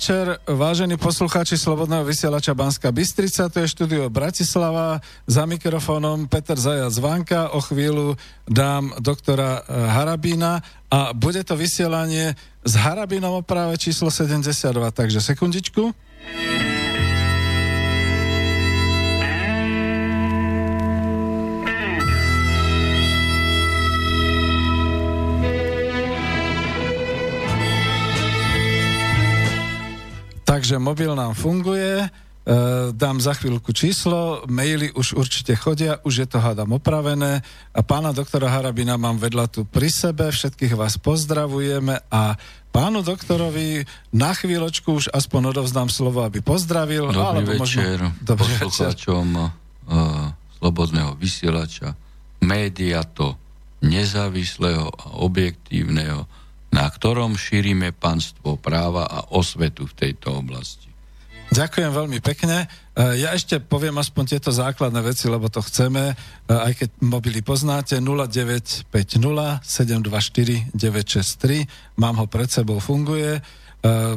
Večer, vážení poslucháči Slobodného vysielača Banska Bystrica, to je štúdio Bratislava, za mikrofónom Peter Zajac Vanka, o chvíľu dám doktora eh, Harabína. A bude to vysielanie s Harabínom o práve číslo 72, takže sekundičku. Takže mobil nám funguje, e, dám za chvíľku číslo, maily už určite chodia, už je to hádam opravené a pána doktora Harabina mám vedľa tu pri sebe, všetkých vás pozdravujeme a pánu doktorovi na chvíľočku už aspoň odovzdám slovo, aby pozdravil. Dobrý alebo večer možno... Dobrý poslucháčom. Uh, Slobodného vysielača. Média to nezávislého a objektívneho na ktorom šírime panstvo práva a osvetu v tejto oblasti. Ďakujem veľmi pekne. E, ja ešte poviem aspoň tieto základné veci, lebo to chceme, e, aj keď mobily poznáte, 0950 724 963, mám ho pred sebou, funguje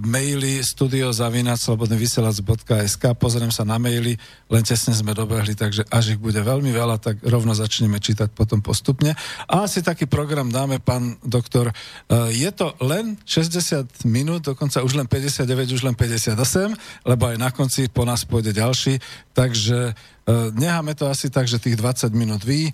maily studiozavinac.slobodnyvysielac.sk pozriem sa na maily, len tesne sme dobehli, takže až ich bude veľmi veľa, tak rovno začneme čítať potom postupne. A asi taký program dáme, pán doktor. Uh, je to len 60 minút, dokonca už len 59, už len 58, lebo aj na konci po nás pôjde ďalší, takže uh, necháme to asi tak, že tých 20 minút vy,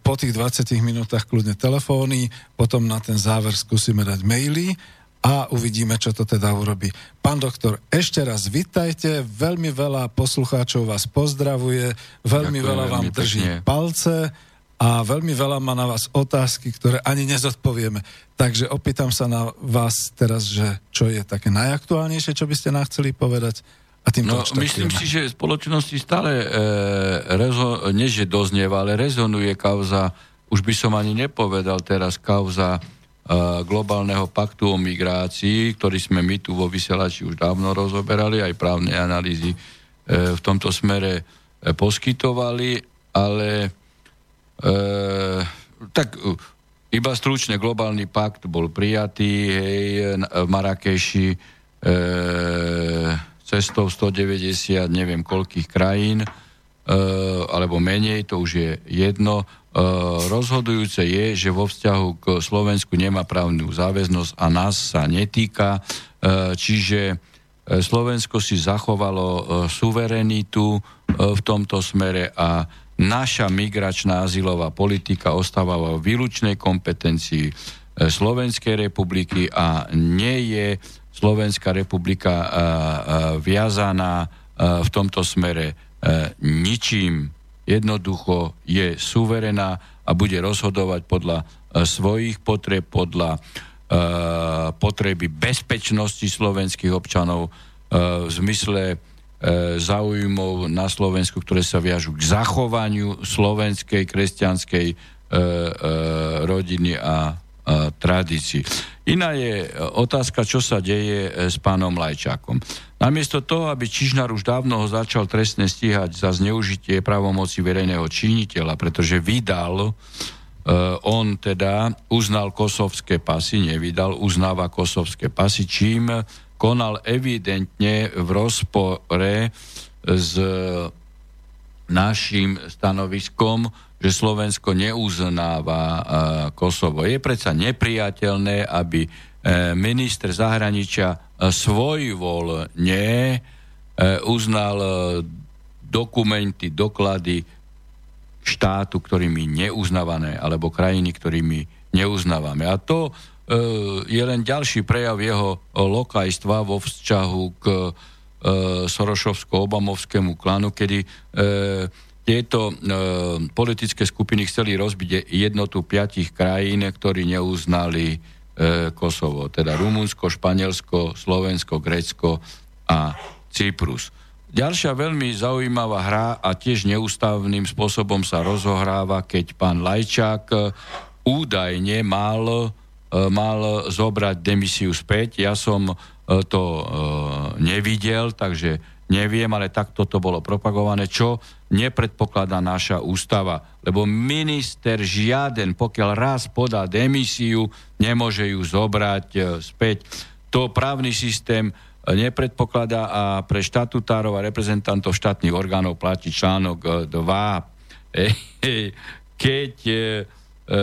po tých 20 minútach kľudne telefóny, potom na ten záver skúsime dať maily a uvidíme, čo to teda urobí. Pán doktor, ešte raz vitajte, veľmi veľa poslucháčov vás pozdravuje, veľmi Ďakujem, veľa vám drží pekne. palce a veľmi veľa má na vás otázky, ktoré ani nezodpovieme. Takže opýtam sa na vás teraz, že čo je také najaktuálnejšie, čo by ste nám chceli povedať? A tým no, myslím si, že v spoločnosti stále e, rezo, nie že doznieva, ale rezonuje kauza, už by som ani nepovedal teraz kauza globálneho paktu o migrácii, ktorý sme my tu vo vysielači už dávno rozoberali, aj právne analýzy e, v tomto smere e, poskytovali, ale e, tak iba stručne globálny pakt bol prijatý hej, v Marrakeši e, cestou 190 neviem koľkých krajín, e, alebo menej, to už je jedno. E, rozhodujúce je, že vo vzťahu k Slovensku nemá právnu záväznosť a nás sa netýka, e, čiže e, Slovensko si zachovalo suverenitu v tomto smere a naša migračná azylová politika ostáva vo výlučnej kompetencii Slovenskej republiky a nie je Slovenská republika viazaná v tomto smere ničím jednoducho je suverená a bude rozhodovať podľa e, svojich potreb, podľa uh, potreby bezpečnosti slovenských občanov uh, v zmysle záujmov na Slovensku, ktoré sa viažú k zachovaniu slovenskej kresťanskej rodiny a tradícií. Iná je otázka, čo sa deje s pánom Lajčákom. Namiesto toho, aby Čižnár už dávno ho začal trestne stíhať za zneužitie pravomoci verejného činiteľa, pretože vydal, uh, on teda uznal kosovské pasy, nevydal, uznáva kosovské pasy, čím konal evidentne v rozpore s našim stanoviskom, že Slovensko neuznáva uh, Kosovo. Je predsa nepriateľné, aby uh, minister zahraničia e, uznal e, dokumenty, doklady štátu, ktorými neuznávané, alebo krajiny, ktorými neuznávame. A to e, je len ďalší prejav jeho lokajstva vo vzťahu k Sorošovsko-Obamovskému klanu, kedy tieto e, politické skupiny chceli rozbiť jednotu piatich krajín, ktorí neuznali E, Kosovo, teda Rumunsko, Španielsko, Slovensko, Grécko a Cyprus. Ďalšia veľmi zaujímavá hra a tiež neústavným spôsobom sa rozohráva, keď pán Lajčák e, údajne mal, e, mal zobrať demisiu späť. Ja som to nevidel, takže neviem, ale takto to bolo propagované, čo nepredpokladá naša ústava. Lebo minister žiaden, pokiaľ raz podá demisiu, nemôže ju zobrať e, späť. to právny systém nepredpokladá a pre štatutárov a reprezentantov štátnych orgánov platí článok 2. Keď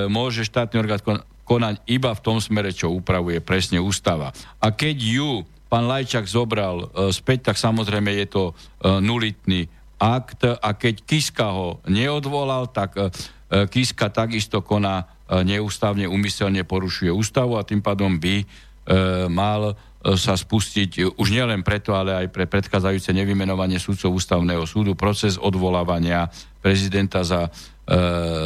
môže štátny orgán konať iba v tom smere, čo upravuje presne ústava. A keď ju pán Lajčak zobral späť, tak samozrejme je to nulitný akt a keď Kiska ho neodvolal, tak Kiska takisto koná neústavne, umyselne porušuje ústavu a tým pádom by e, mal e, sa spustiť už nielen preto, ale aj pre predchádzajúce nevymenovanie súdcov ústavného súdu proces odvolávania prezidenta za e,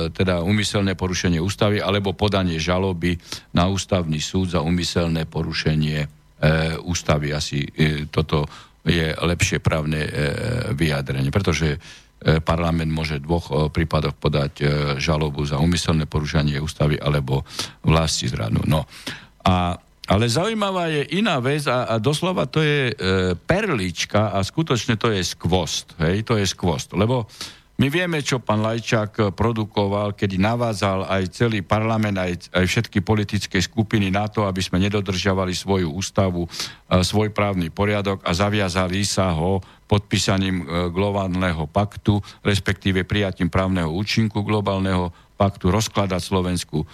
teda umyselné porušenie ústavy alebo podanie žaloby na ústavný súd za umyselné porušenie e, ústavy. Asi e, toto je lepšie právne e, vyjadrenie, pretože E, parlament môže v dvoch e, prípadoch podať e, žalobu za umyselné porušenie ústavy alebo vlasti zradu. No. A, ale zaujímavá je iná vec a, a doslova to je e, perlička a skutočne to je skvost. Hej, to je skvost. Lebo my vieme, čo pán Lajčák produkoval, kedy navádzal aj celý parlament, aj, aj všetky politické skupiny na to, aby sme nedodržiavali svoju ústavu, svoj právny poriadok a zaviazali sa ho podpísaním e, globálneho paktu, respektíve prijatím právneho účinku globálneho paktu rozkladať Slovenskú e,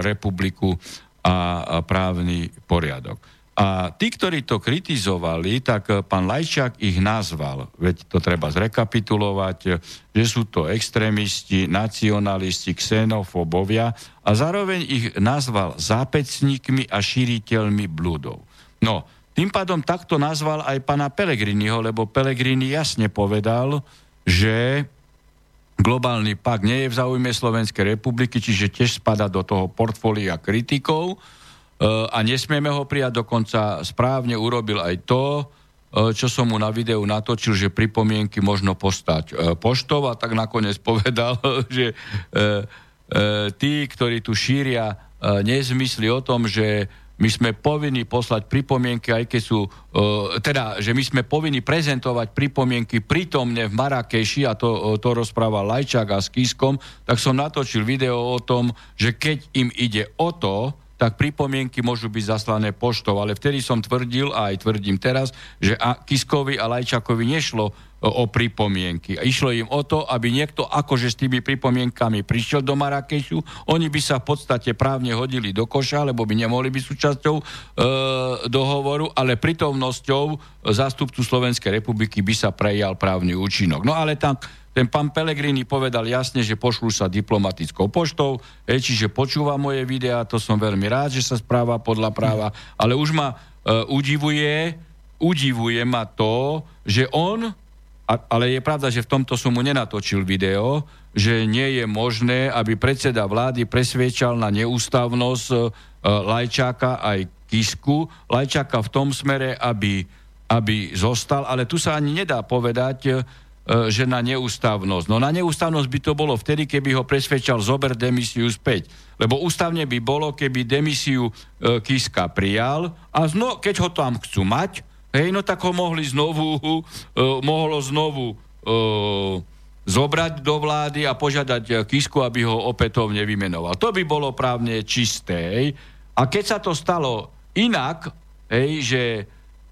republiku a právny poriadok. A tí, ktorí to kritizovali, tak eh, pán Lajčák ich nazval, veď to treba zrekapitulovať, eh, že sú to extrémisti, nacionalisti, xenofobovia a zároveň ich nazval zápecníkmi a šíriteľmi blúdov. No, tým pádom takto nazval aj pana Pelegriniho, lebo Pelegrini jasne povedal, že globálny pak nie je v záujme Slovenskej republiky, čiže tiež spada do toho portfólia kritikov, a nesmieme ho prijať, dokonca správne urobil aj to, eh, čo som mu na videu natočil, že pripomienky možno postať eh, poštov a tak nakoniec povedal, že tí, ktorí tu šíria nezmysly o tom, že my sme povinni poslať pripomienky, aj keď sú, teda, že my sme povinni prezentovať pripomienky prítomne v Marakeši, a to, to rozprával Lajčák a s Kiskom, tak som natočil video o tom, že keď im ide o to, tak pripomienky môžu byť zaslané poštou. Ale vtedy som tvrdil, a aj tvrdím teraz, že a Kiskovi a Lajčakovi nešlo o, o pripomienky. Išlo im o to, aby niekto akože s tými pripomienkami prišiel do Marrakešu, oni by sa v podstate právne hodili do koša, lebo by nemohli byť súčasťou e, dohovoru, ale prítomnosťou zástupcu Slovenskej republiky by sa prejal právny účinok. No ale tak ten pán Pelegrini povedal jasne, že pošlú sa diplomatickou poštou, e, čiže počúva moje videá, to som veľmi rád, že sa správa podľa práva, ale už ma e, udivuje, udivuje ma to, že on, a, ale je pravda, že v tomto som mu nenatočil video, že nie je možné, aby predseda vlády presviečal na neústavnosť e, Lajčáka aj Kisku. Lajčáka v tom smere, aby, aby zostal, ale tu sa ani nedá povedať, že na neústavnosť. No na neústavnosť by to bolo vtedy, keby ho presvedčal zober demisiu späť. Lebo ústavne by bolo, keby demisiu e, Kiska prijal a zno, keď ho tam chcú mať, hej, no tak ho mohli znovu, e, mohlo znovu e, zobrať do vlády a požiadať e, Kisku, aby ho opätovne vymenoval. To by bolo právne čisté. Hej. A keď sa to stalo inak, hej, že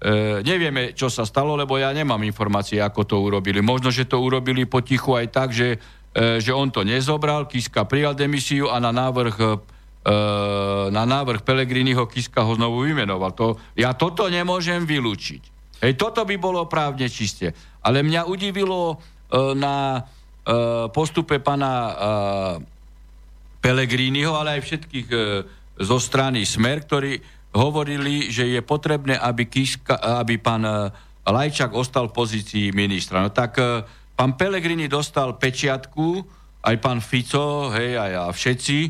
E, nevieme, čo sa stalo, lebo ja nemám informácie, ako to urobili. Možno, že to urobili potichu aj tak, že, e, že on to nezobral, Kiska prijal demisiu a na návrh, e, na návrh Pelegriniho Kiska ho znovu vymenoval. To, ja toto nemôžem vylúčiť. Hej, toto by bolo právne čiste. Ale mňa udivilo e, na e, postupe pana e, Pelegriniho, ale aj všetkých e, zo strany Smer, ktorí hovorili, že je potrebné, aby, Kiska, aby pán eh, Lajčák ostal v pozícii ministra. No tak eh, pán Pelegrini dostal pečiatku, aj pán Fico, hej, aj a všetci e,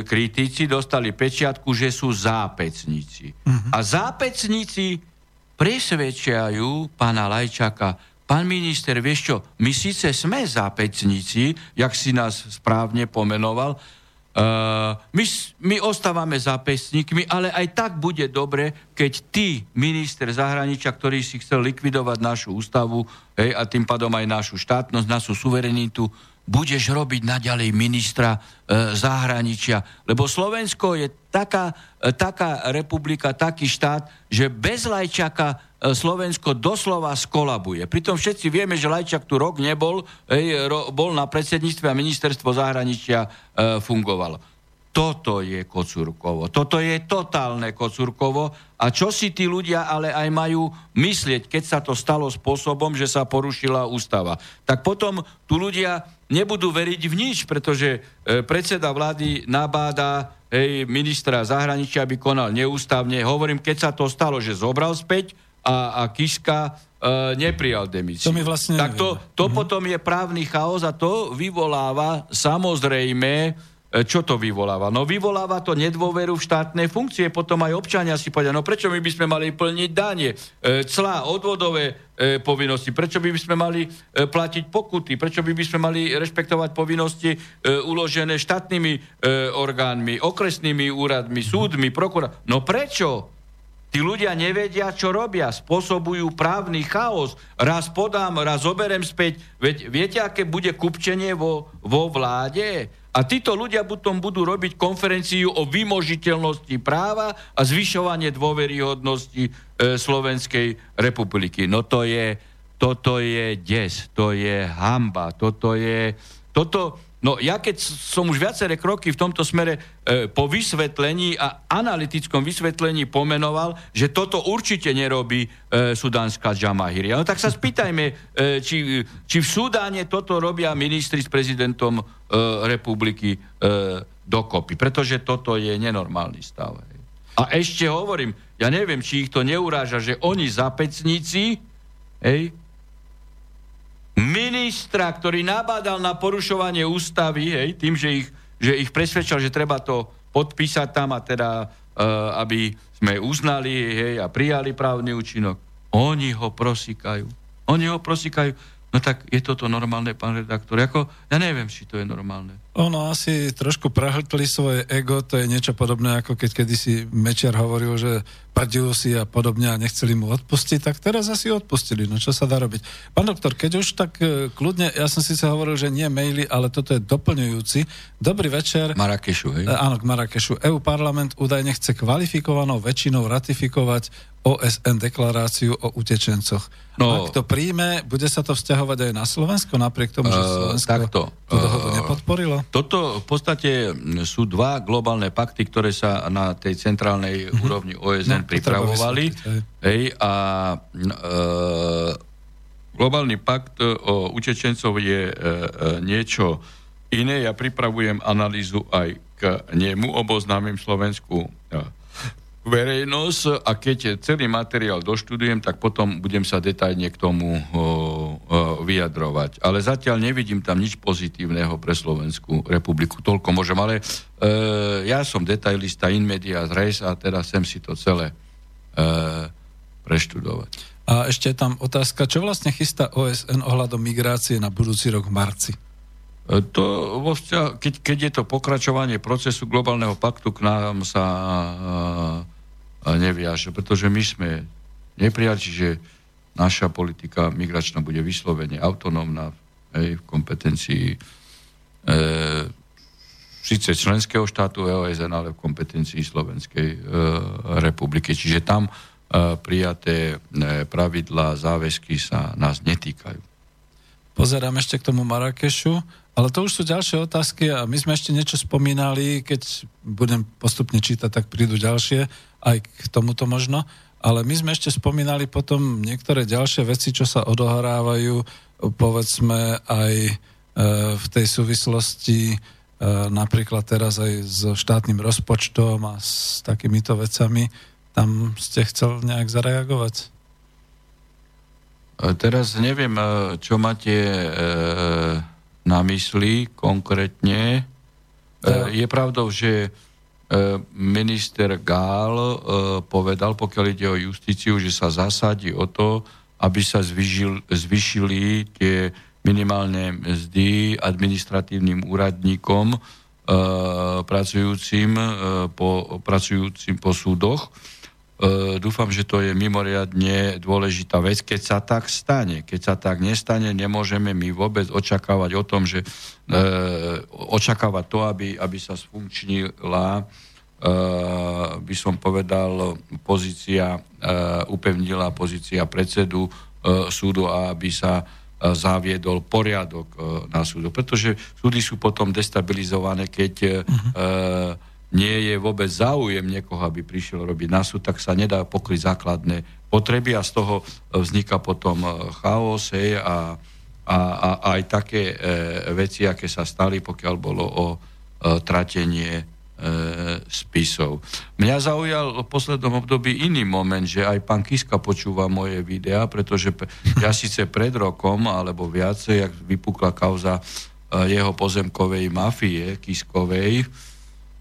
kritici dostali pečiatku, že sú zápecníci. Uh-huh. A zápecníci presvedčajú pána Lajčaka, pán minister, vieš čo, my síce sme zápecníci, jak si nás správne pomenoval, Uh, my, my ostávame pesníkmi, ale aj tak bude dobre, keď ty, minister zahraničia, ktorý si chcel likvidovať našu ústavu hej, a tým pádom aj našu štátnosť, našu suverenitu, budeš robiť naďalej ministra e, zahraničia. Lebo Slovensko je taká, e, taká republika, taký štát, že bez Lajčaka Slovensko doslova skolabuje. Pritom všetci vieme, že Lajčak tu rok nebol, ej, ro, bol na predsedníctve a ministerstvo zahraničia e, fungovalo. Toto je Kocurkovo. Toto je totálne Kocurkovo. A čo si tí ľudia ale aj majú myslieť, keď sa to stalo spôsobom, že sa porušila ústava. Tak potom tu ľudia nebudú veriť v nič, pretože e, predseda vlády nabáda hej, ministra zahraničia, aby konal neústavne. Hovorím, keď sa to stalo, že zobral späť a, a Kiska e, neprijal demisiu. To mi vlastne tak to, to mhm. potom je právny chaos a to vyvoláva samozrejme E, čo to vyvoláva? No vyvoláva to nedôveru v štátne funkcie, potom aj občania si povedia, no prečo my by sme mali plniť danie, e, clá, odvodové e, povinnosti, prečo by sme mali platiť pokuty, prečo by sme mali rešpektovať povinnosti uložené štátnymi orgánmi, okresnými úradmi, súdmi, prokurátormi. No prečo? Tí ľudia nevedia, čo robia, spôsobujú právny chaos. Raz podám, raz zoberem späť. Veď viete, aké bude kupčenie vo, vo vláde? A títo ľudia potom budú robiť konferenciu o vymožiteľnosti práva a zvyšovanie dôveryhodnosti e, Slovenskej republiky. No to je, toto je des, to je hamba, toto je... Toto, No ja keď som už viaceré kroky v tomto smere e, po vysvetlení a analytickom vysvetlení pomenoval, že toto určite nerobí e, sudánska Džamahiria. No tak sa spýtajme, e, či, či v Sudáne toto robia ministri s prezidentom e, republiky e, dokopy, pretože toto je nenormálny stav. A ešte hovorím, ja neviem, či ich to neuráža, že oni zapecníci, hej, ministra, ktorý nabádal na porušovanie ústavy, hej, tým, že ich, že ich presvedčal, že treba to podpísať tam a teda, uh, aby sme uznali hej, a prijali právny účinok. Oni ho prosíkajú. Oni ho prosíkajú. No tak je toto normálne, pán redaktor? Ako, ja neviem, či to je normálne. Ono asi trošku prahltli svoje ego, to je niečo podobné, ako keď kedysi Mečiar hovoril, že prdil si a podobne a nechceli mu odpustiť, tak teraz asi odpustili. No čo sa dá robiť? Pán doktor, keď už tak e, kľudne, ja som si sa hovoril, že nie maily, ale toto je doplňujúci. Dobrý večer. Marakešu, hej? E, áno, k Marakešu. EU parlament údajne chce kvalifikovanou väčšinou ratifikovať OSN deklaráciu o utečencoch. No, Ak to príjme, bude sa to vzťahovať aj na Slovensko, napriek tomu, že Slovensko uh, takto, tú dohodu nepodporilo? Toto v podstate sú dva globálne pakty, ktoré sa na tej centrálnej uh-huh. úrovni OSN no, pripravovali. Hej, a uh, globálny pakt o utečencov je uh, niečo iné. Ja pripravujem analýzu aj k nemu, oboznámim Slovensku uh, verejnosť a keď celý materiál doštudujem, tak potom budem sa detajne k tomu o, o, vyjadrovať. Ale zatiaľ nevidím tam nič pozitívneho pre Slovenskú republiku. Toľko môžem, ale e, ja som detailista in media res a teraz sem si to celé e, preštudovať. A ešte tam otázka, čo vlastne chystá OSN ohľadom migrácie na budúci rok v marci? E, to keď, keď je to pokračovanie procesu globálneho paktu, k nám sa e, neviaže, pretože my sme neprijali, že naša politika migračná bude vyslovene autonómna hej, v kompetencii e, síce členského štátu EOSN, ale v kompetencii Slovenskej e, republiky. Čiže tam e, prijaté e, pravidlá, záväzky sa nás netýkajú. Pozerám ešte k tomu Marrakešu, ale to už sú ďalšie otázky a my sme ešte niečo spomínali, keď budem postupne čítať, tak prídu ďalšie aj k tomuto možno, ale my sme ešte spomínali potom niektoré ďalšie veci, čo sa odohrávajú, povedzme aj e, v tej súvislosti e, napríklad teraz aj so štátnym rozpočtom a s takýmito vecami. Tam ste chcel nejak zareagovať? E, teraz neviem, čo máte na mysli konkrétne. Je pravdou, že E, minister Gál e, povedal, pokiaľ ide o justíciu, že sa zasadí o to, aby sa zvyšil, zvyšili tie minimálne mzdy administratívnym úradníkom e, pracujúcim, po, pracujúcim po súdoch. Dúfam, že to je mimoriadne dôležitá vec, keď sa tak stane. Keď sa tak nestane, nemôžeme my vôbec očakávať o tom, že e, očakávať to, aby, aby sa sfunkčnila, e, by som povedal, pozícia, e, upevnila pozícia predsedu e, súdu a aby sa e, zaviedol poriadok e, na súdu. Pretože súdy sú potom destabilizované, keď uh-huh nie je vôbec záujem niekoho, aby prišiel robiť na súd, tak sa nedá pokryť základné potreby a z toho vzniká potom e, chaos hej, a, a, a aj také e, veci, aké sa stali, pokiaľ bolo o e, tratenie e, spisov. Mňa zaujal v poslednom období iný moment, že aj pán Kiska počúva moje videá, pretože ja síce pred rokom alebo viacej, jak vypukla kauza e, jeho pozemkovej mafie Kiskovej,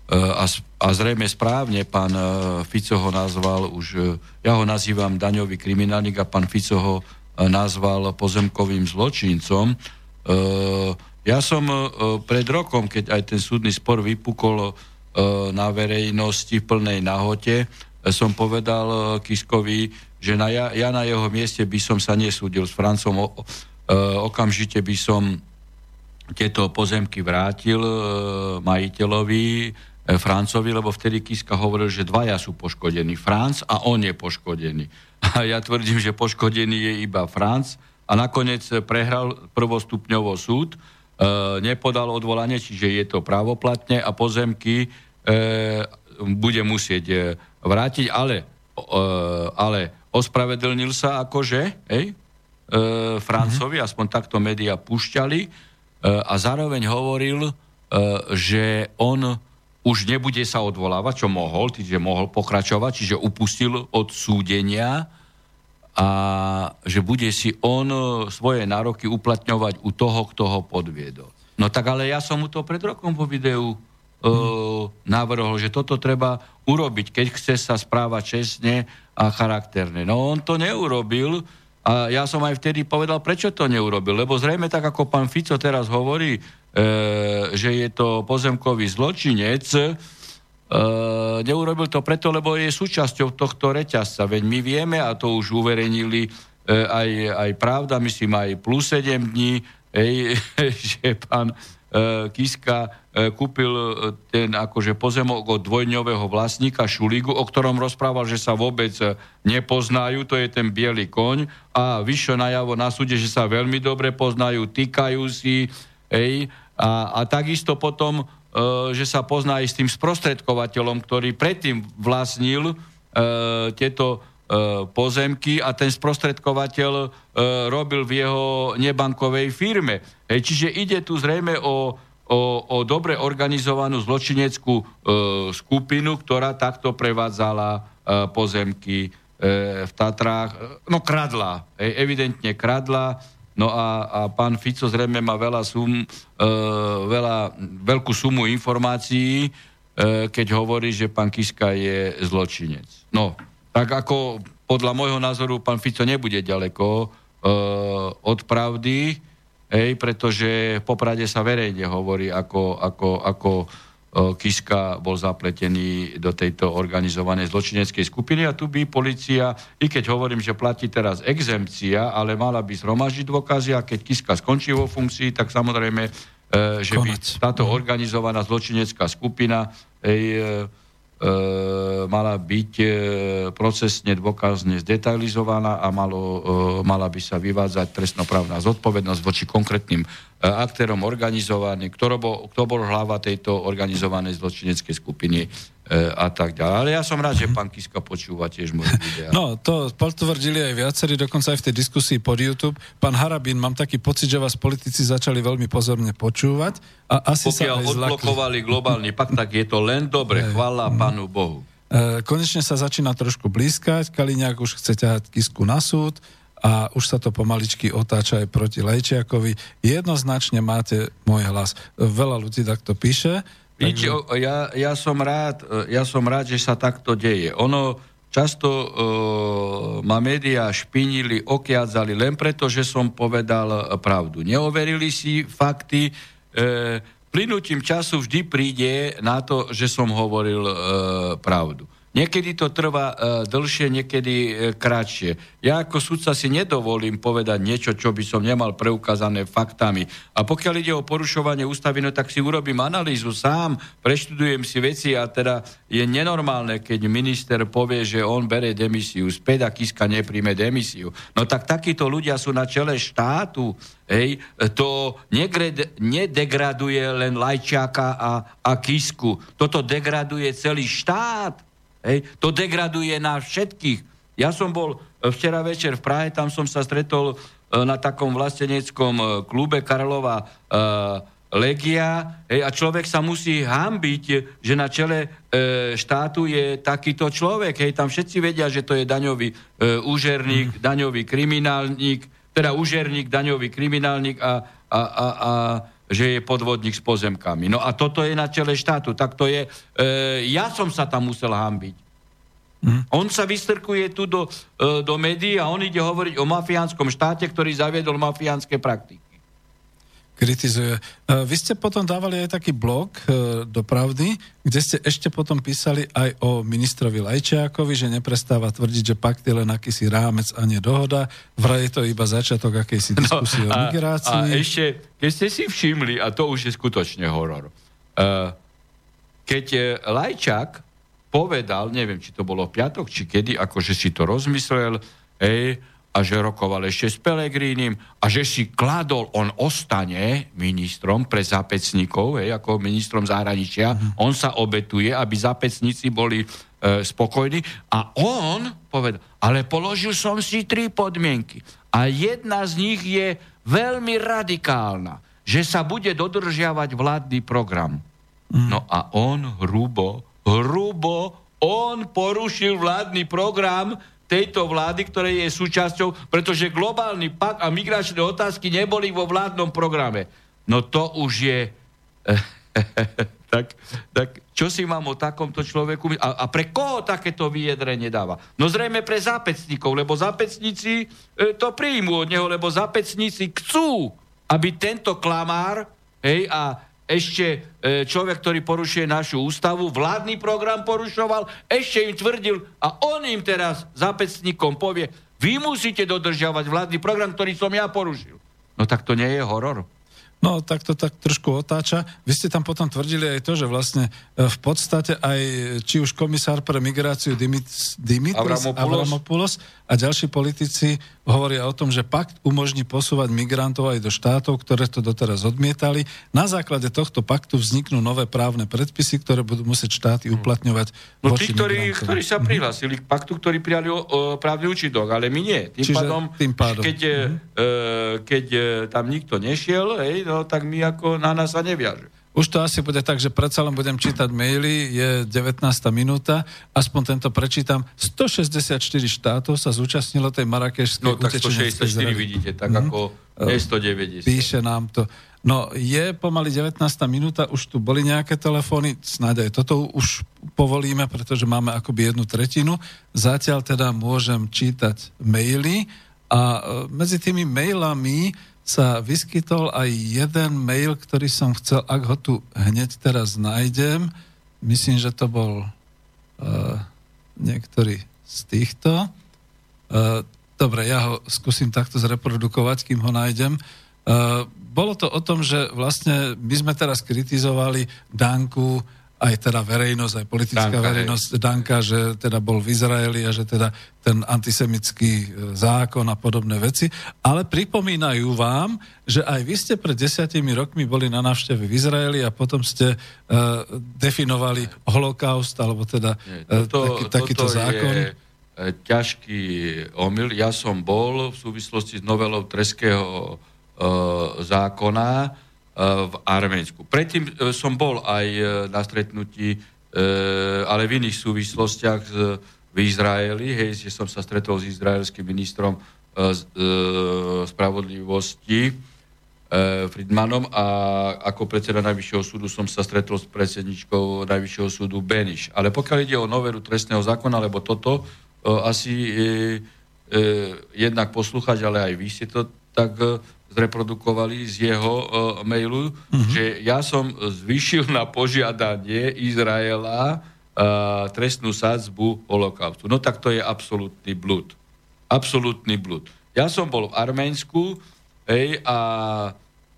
a, a zrejme správne pán e, Fico ho nazval už, e, ja ho nazývam daňový kriminálnik a pán Fico ho e, nazval pozemkovým zločincom. Ja som pred rokom, keď aj ten súdny spor vypukol na verejnosti v plnej nahote, som povedal Kiskovi, že na ja, ja na jeho mieste by som sa nesúdil s Francom, okamžite by som tieto pozemky vrátil majiteľovi, E, Francovi, lebo vtedy Kiska hovoril, že dvaja sú poškodení. Franc a on je poškodený. A ja tvrdím, že poškodený je iba Franc a nakoniec prehral prvostupňovo súd, e, nepodal odvolanie, čiže je to právoplatne a pozemky e, bude musieť e, vrátiť, ale, e, ale ospravedlnil sa akože, hej, e, Francovi, mm-hmm. aspoň takto médiá púšťali e, a zároveň hovoril, e, že on už nebude sa odvolávať, čo mohol, čiže mohol pokračovať, čiže upustil od súdenia a že bude si on svoje nároky uplatňovať u toho, kto ho podviedol. No tak ale ja som mu to pred rokom vo videu uh, navrhol, že toto treba urobiť, keď chce sa správať čestne a charakterne. No on to neurobil a ja som aj vtedy povedal, prečo to neurobil. Lebo zrejme tak, ako pán Fico teraz hovorí, E, že je to pozemkový zločinec, e, neurobil to preto, lebo je súčasťou tohto reťazca. Veď my vieme, a to už uverejnili e, aj, aj pravda, myslím aj plus 7 dní, že pán Kiska kúpil ten akože pozemok od dvojňového vlastníka Šuligu, o ktorom rozprával, že sa vôbec nepoznajú, to je ten biely koň a vyšlo najavo na súde, že sa veľmi dobre poznajú, týkajú si, ej, a, a takisto potom, e, že sa pozná aj s tým sprostredkovateľom, ktorý predtým vlastnil e, tieto e, pozemky a ten sprostredkovateľ e, robil v jeho nebankovej firme. Hej, čiže ide tu zrejme o, o, o dobre organizovanú zločineckú e, skupinu, ktorá takto prevádzala e, pozemky e, v Tatrách. No kradla, hej, evidentne kradla No a, a pán Fico zrejme má veľa sum, e, veľa, veľkú sumu informácií, e, keď hovorí, že pán Kiska je zločinec. No, tak ako podľa môjho názoru pán Fico nebude ďaleko e, od pravdy, hej, pretože v Poprade sa verejne hovorí, ako, ako, ako Kiska bol zapletený do tejto organizovanej zločineckej skupiny a tu by policia, i keď hovorím, že platí teraz exempcia, ale mala by zhromažiť dôkazy a keď Kiska skončí vo funkcii, tak samozrejme, e, že by táto organizovaná zločinecká skupina ej, e, mala byť e, procesne dôkazne zdetailizovaná a malo, e, mala by sa vyvádzať trestnoprávna zodpovednosť voči konkrétnym e, aktérom organizovaným, kto bol hlava tejto organizovanej zločineckej skupiny a tak ďalej. Ale ja som rád, že pán Kiska počúva tiež moje videá. No, to potvrdili aj viacerí, dokonca aj v tej diskusii pod YouTube. Pán Harabín, mám taký pocit, že vás politici začali veľmi pozorne počúvať a asi Pokiaľ sa aj odblokovali zlakli. globálny pakt, tak je to len dobre. Chvála mm. Pánu Bohu. E, konečne sa začína trošku blízkať. Kaliňák už chce ťahať Kisku na súd a už sa to pomaličky otáča aj proti Lejčiakovi. Jednoznačne máte môj hlas. Veľa ľudí takto píše. Víte, Takže... ja, ja, som rád, ja som rád, že sa takto deje. Ono často uh, ma médiá špinili, okiadzali len preto, že som povedal pravdu. Neoverili si fakty. Uh, plynutím času vždy príde na to, že som hovoril uh, pravdu. Niekedy to trvá uh, dlhšie, niekedy uh, kratšie. Ja ako sudca si nedovolím povedať niečo, čo by som nemal preukázané faktami. A pokiaľ ide o porušovanie ústavy, no tak si urobím analýzu sám, preštudujem si veci a teda je nenormálne, keď minister povie, že on bere demisiu späť a Kiska nepríjme demisiu. No tak takíto ľudia sú na čele štátu. Hej, to negred, nedegraduje len Lajčáka a, a Kisku. Toto degraduje celý štát. Hej? To degraduje nás všetkých. Ja som bol e, včera večer v Prahe, tam som sa stretol e, na takom vlasteneckom e, klube Karlova Legia hej, a človek sa musí hambiť, že na čele e, štátu je takýto človek. Hej, tam všetci vedia, že to je daňový e, úžerník, mm. daňový kriminálnik, teda úžerník, daňový kriminálnik a, a, a, a že je podvodník s pozemkami. No a toto je na čele štátu. Tak to je... E, ja som sa tam musel hambiť. Hmm. On sa vystrkuje tu do, e, do médií a on ide hovoriť o mafiánskom štáte, ktorý zaviedol mafiánske praktiky kritizuje. E, vy ste potom dávali aj taký blog e, do Pravdy, kde ste ešte potom písali aj o ministrovi Lajčiakovi, že neprestáva tvrdiť, že pakt je len akýsi rámec a nie dohoda. Vraj je to iba začiatok akejsi no, diskusie no, a, o migrácii. A ešte, keď ste si všimli, a to už je skutočne horor, uh, keď Lajčák povedal, neviem, či to bolo v piatok, či kedy, akože si to rozmyslel, hej, a že rokoval ešte s Pelegrínim a že si kladol, on ostane ministrom pre zápecníkov, hej, ako ministrom zahraničia, mm-hmm. on sa obetuje, aby zápecníci boli e, spokojní a on povedal, ale položil som si tri podmienky a jedna z nich je veľmi radikálna, že sa bude dodržiavať vládny program. Mm. No a on hrubo, hrubo, on porušil vládny program, tejto vlády, ktorej je súčasťou, pretože globálny pakt a migračné otázky neboli vo vládnom programe. No to už je... tak, tak čo si mám o takomto človeku... A, a pre koho takéto vyjadrenie dáva? No zrejme pre zápecníkov, lebo zápecníci e, to príjmu od neho, lebo zápecníci chcú, aby tento klamár hej, a ešte e, človek, ktorý porušuje našu ústavu, vládny program porušoval, ešte im tvrdil a on im teraz zápecníkom povie, vy musíte dodržiavať vládny program, ktorý som ja porušil. No tak to nie je horor. No, tak to tak trošku otáča. Vy ste tam potom tvrdili aj to, že vlastne e, v podstate aj či už komisár pre migráciu Dimitris Avramopoulos. Avramopoulos a ďalší politici hovoria o tom, že pakt umožní posúvať migrantov aj do štátov, ktoré to doteraz odmietali. Na základe tohto paktu vzniknú nové právne predpisy, ktoré budú musieť štáty mhm. uplatňovať no, tí, ktorí, ktorí sa mhm. prihlásili k paktu, ktorí prijali o, o právny účinok, ale my nie. Tým Čiže, pádom, tým pádom. keď, mm-hmm. e, keď e, tam nikto nešiel, hej, no, tak my ako na nás sa neviaže. Už to asi bude tak, že predsa len budem čítať maily, je 19. minúta, aspoň tento prečítam. 164 štátov sa zúčastnilo tej marakešskej No tak 164 vidíte, tak mm-hmm. ako 190. Píše nám to. No je pomaly 19. minúta, už tu boli nejaké telefóny, snáď aj toto už povolíme, pretože máme akoby jednu tretinu. Zatiaľ teda môžem čítať maily a e, medzi tými mailami sa vyskytol aj jeden mail, ktorý som chcel, ak ho tu hneď teraz nájdem, myslím, že to bol uh, niektorý z týchto. Uh, dobre, ja ho skúsim takto zreprodukovať, kým ho nájdem. Uh, bolo to o tom, že vlastne my sme teraz kritizovali Danku aj teda verejnosť, aj politická Danka, verejnosť hej. Danka, že teda bol v Izraeli a že teda ten antisemický e, zákon a podobné veci. Ale pripomínajú vám, že aj vy ste pred desiatimi rokmi boli na návšteve v Izraeli a potom ste uh, definovali holokaust, alebo teda uh, toto, taký, takýto toto zákon. Je ťažký omyl. Ja som bol v súvislosti s novelou Treského uh, zákona v Arménsku. Predtým e, som bol aj e, na stretnutí, e, ale v iných súvislostiach v Izraeli, hej, že som sa stretol s izraelským ministrom spravodlivosti Friedmanom a ako predseda Najvyššieho súdu som sa stretol s predsedničkou Najvyššieho súdu Beniš. Ale pokiaľ ide o noveru trestného zákona, lebo toto asi jednak poslúchať, ale aj vy ste to tak zreprodukovali z jeho uh, mailu, uh-huh. že ja som zvyšil na požiadanie Izraela trestnú sádzbu holokaustu. No tak to je absolútny blud. Absolútny blud. Ja som bol v Arménsku hej, a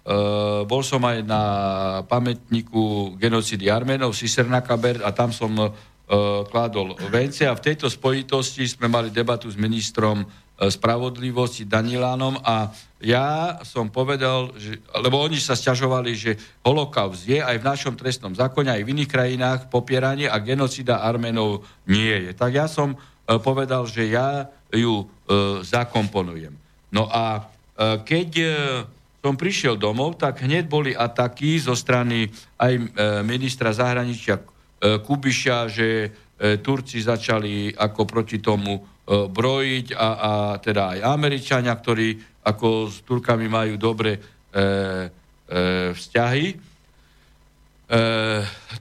Uh, bol som aj na pamätníku genocidy Arménov, Sisernakaber a tam som uh, kládol vence a v tejto spojitosti sme mali debatu s ministrom spravodlivosti Danilánom a ja som povedal, že, lebo oni sa sťažovali, že holokaust je aj v našom trestnom zákone, aj v iných krajinách popieranie a genocida Arménov nie je. Tak ja som uh, povedal, že ja ju uh, zakomponujem. No a uh, keď uh, som prišiel domov, tak hneď boli ataky zo strany aj e, ministra zahraničia e, Kubiša, že e, Turci začali ako proti tomu brojiť a, a teda aj Američania, ktorí ako s Turkami majú dobre e, e, vzťahy. E,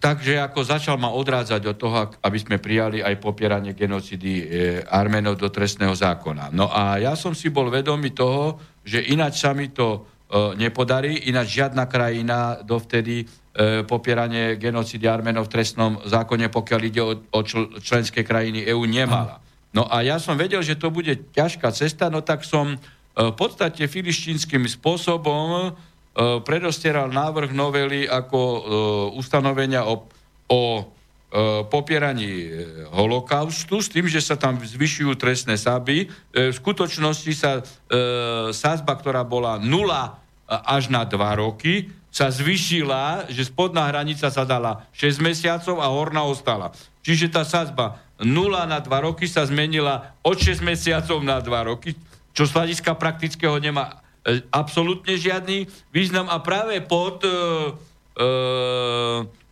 takže ako začal ma odrádzať od toho, aby sme prijali aj popieranie genocidy e, Arménov do trestného zákona. No a ja som si bol vedomý toho, že ináč sa mi to E, nepodarí, ináč žiadna krajina dovtedy e, popieranie genocidy Armenov v trestnom zákone, pokiaľ ide o, o čl- členské krajiny EÚ, nemala. No a ja som vedel, že to bude ťažká cesta, no tak som e, v podstate filištínskym spôsobom predostieral návrh novely ako ustanovenia o, o popieraní holokaustu s tým, že sa tam zvyšujú trestné sáby. V skutočnosti sa sázba, ktorá bola nula až na 2 roky, sa zvyšila, že spodná hranica sa dala 6 mesiacov a horná ostala. Čiže tá sázba 0 na 2 roky sa zmenila od 6 mesiacov na 2 roky, čo z hľadiska praktického nemá e, absolútne žiadny význam a práve pod e, e,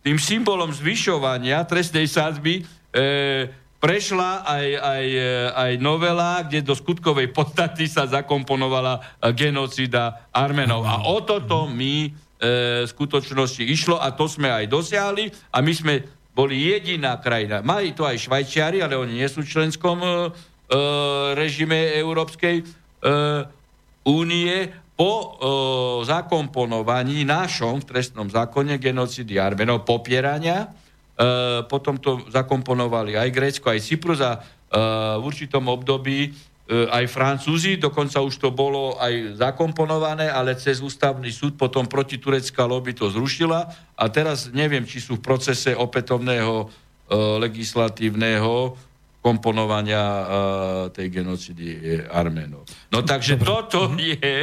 tým symbolom zvyšovania trestnej sázby e, prešla aj, aj, aj novela, kde do skutkovej podstaty sa zakomponovala genocida Armenov. A o toto mi e, v skutočnosti išlo a to sme aj dosiahli a my sme boli jediná krajina. Mali to aj Švajčiari, ale oni nie sú členskom e, e režime Európskej e, únie po e, zakomponovaní našom v trestnom zákone genocidy Armenov popierania, e, potom to zakomponovali aj Grécko, aj Cyprus a e, v určitom období aj Francúzi, dokonca už to bolo aj zakomponované, ale cez ústavný súd potom proti turecká lobby to zrušila a teraz neviem, či sú v procese opätovného e, legislatívneho komponovania uh, tej genocidy Arménov. No takže Dobre. toto mhm. je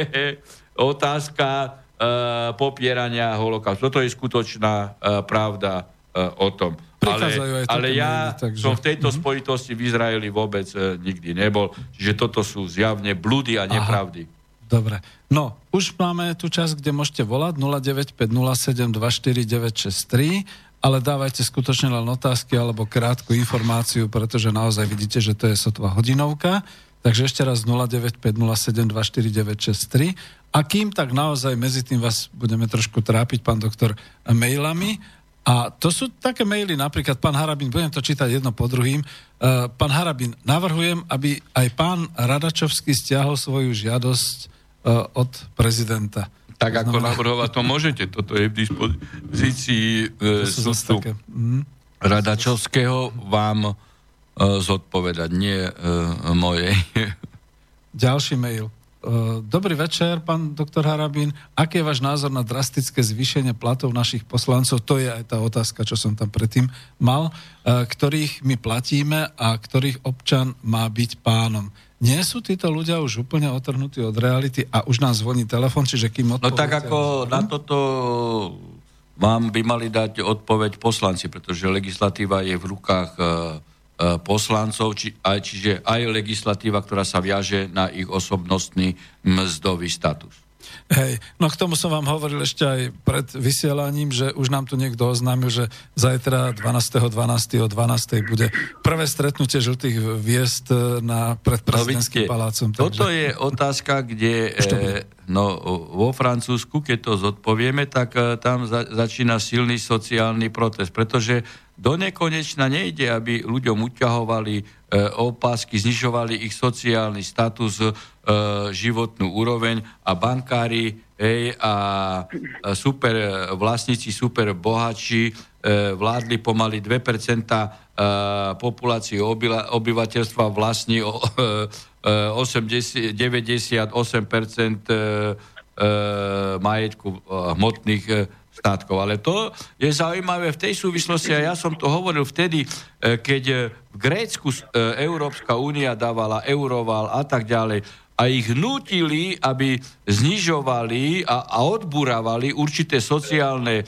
otázka uh, popierania holokaustu. Toto je skutočná uh, pravda uh, o tom. Ale, ale ja maily, takže... som v tejto mm-hmm. spojitosti v Izraeli vôbec uh, nikdy nebol. Čiže toto sú zjavne blúdy a nepravdy. Aha. Dobre. No, už máme tu čas, kde môžete volať 0950724963 ale dávajte skutočne len otázky alebo krátku informáciu, pretože naozaj vidíte, že to je sotva hodinovka. Takže ešte raz 0950724963. A kým tak naozaj medzi tým vás budeme trošku trápiť, pán doktor, mailami. A to sú také maily, napríklad pán Harabin, budem to čítať jedno po druhým. Uh, pán Harabin, navrhujem, aby aj pán Radačovský stiahol svoju žiadosť uh, od prezidenta. Tak ako navrhovať to môžete. Toto je v dispozícii e, súdcu mm. Radačovského vám e, zodpovedať, nie e, mojej. Ďalší mail. E, dobrý večer, pán doktor Harabín. Aký je váš názor na drastické zvýšenie platov našich poslancov? To je aj tá otázka, čo som tam predtým mal. E, ktorých my platíme a ktorých občan má byť pánom. Nie sú títo ľudia už úplne otrhnutí od reality a už nám zvoní telefon, čiže kým odpovedáte... No tak ako na toto vám by mali dať odpoveď poslanci, pretože legislatíva je v rukách e, e, poslancov, či, aj, čiže aj legislatíva, ktorá sa viaže na ich osobnostný mzdový status. Hej, no k tomu som vám hovoril ešte aj pred vysielaním, že už nám tu niekto oznámil, že zajtra 12.12. 12. o 12. bude prvé stretnutie žltých viest e, na, pred no, palácom. Takže... Toto je otázka, kde e, no, vo Francúzsku, keď to zodpovieme, tak e, tam za, začína silný sociálny protest, pretože do nekonečna nejde, aby ľuďom uťahovali e, opásky, znižovali ich sociálny status, e, životnú úroveň a bankári hej, a super vlastníci, super bohači vládli pomaly 2% populácie obyvateľstva vlastní 80, 98% majetku hmotných statkov. Ale to je zaujímavé v tej súvislosti, a ja som to hovoril vtedy, e, keď e, v Grécku e, Európska únia dávala euroval a tak ďalej, a ich nutili, aby znižovali a, a odburávali určité sociálne e,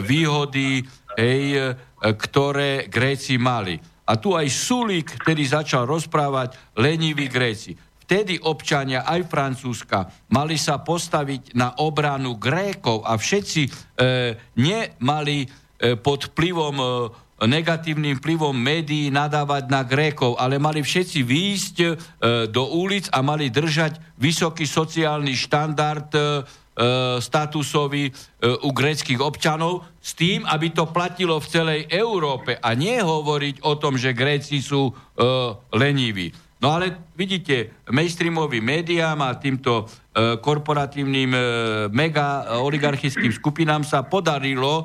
výhody, hej, e, ktoré Gréci mali. A tu aj Sulik, ktorý začal rozprávať leniví Gréci vtedy občania aj Francúzska mali sa postaviť na obranu Grékov a všetci e, nemali e, pod vplyvom e, negatívnym vplyvom médií nadávať na Grékov, ale mali všetci výjsť e, do ulic a mali držať vysoký sociálny štandard e, e statusový e, u gréckých občanov s tým, aby to platilo v celej Európe a nie hovoriť o tom, že Gréci sú e, leniví. No ale vidíte, mainstreamovým médiám a týmto e, korporatívnym e, mega oligarchickým skupinám sa podarilo e,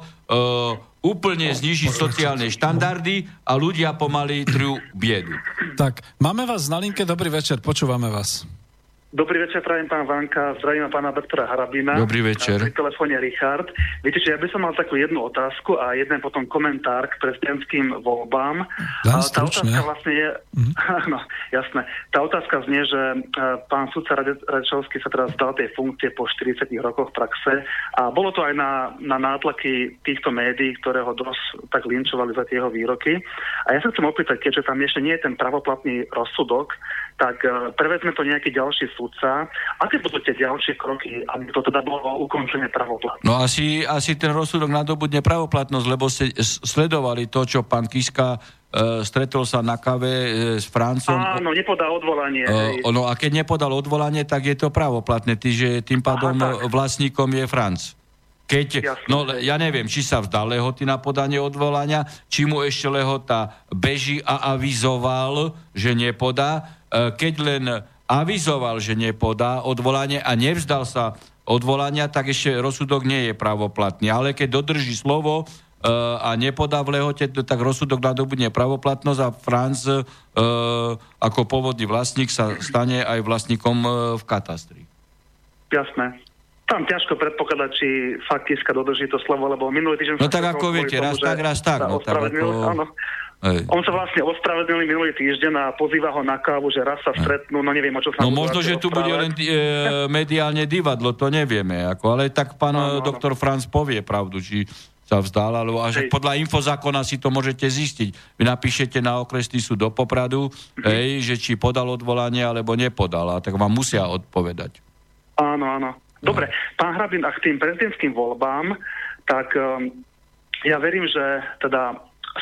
úplne znižiť sociálne štandardy a ľudia pomaly trú biedu. Tak, máme vás na linke, dobrý večer, počúvame vás. Dobrý večer, prajem pán Vanka, zdravím pána doktora Harabina. Dobrý večer. Pri telefóne Richard. Viete, že ja by som mal takú jednu otázku a jeden potom komentár k prezidentským voľbám. Len tá otázka vlastne je... Mm-hmm. no, jasné. Tá otázka znie, že e, pán sudca Radečovský sa teraz zdal tej funkcie po 40 rokoch praxe a bolo to aj na, na nátlaky týchto médií, ktoré ho dosť tak linčovali za tie jeho výroky. A ja sa chcem opýtať, keďže tam ešte nie je ten pravoplatný rozsudok, tak uh, prevezme to nejaký ďalší sudca. Aké budú tie ďalšie kroky, aby to teda bolo ukončené pravoplatné? No asi, asi ten rozsudok nadobudne pravoplatnosť, lebo ste sledovali to, čo pán Kiska uh, stretol sa na kave uh, s Francom. Áno, nepodal odvolanie. Uh, no a keď nepodal odvolanie, tak je to pravoplatné, že tým pádom Aha, vlastníkom je Franc. Keď, no ja neviem, či sa vzdal lehoty na podanie odvolania, či mu ešte lehota beží a avizoval, že nepodá, E, keď len avizoval, že nepodá odvolanie a nevzdal sa odvolania, tak ešte rozsudok nie je pravoplatný. Ale keď dodrží slovo e, a nepodá v lehote, tak rozsudok nadobudne pravoplatnosť a Franz e, ako pôvodný vlastník sa stane aj vlastníkom v katastri. Jasné. Tam ťažko predpokladať, či fakt Kiska dodrží to slovo, lebo minulý týždeň... No tak ako viete, raz tak, raz tak. No, tak ako... Áno. Hej. On sa vlastne ospravedlnil minulý týždeň a pozýva ho na kávu, že raz sa stretnú, no neviem, o čo sa No možno, že tu bude len e, mediálne divadlo, to nevieme, ako, ale tak pán no, no, doktor. Franz povie pravdu, či sa vzdal, alebo až podľa infozákona si to môžete zistiť. Vy napíšete na okresný súd do Popradu, mm-hmm. hej, že či podal odvolanie, alebo nepodal, a tak vám musia odpovedať. Áno, áno. Dobre, pán Hrabin, a k tým prezidentským voľbám, tak um, ja verím, že teda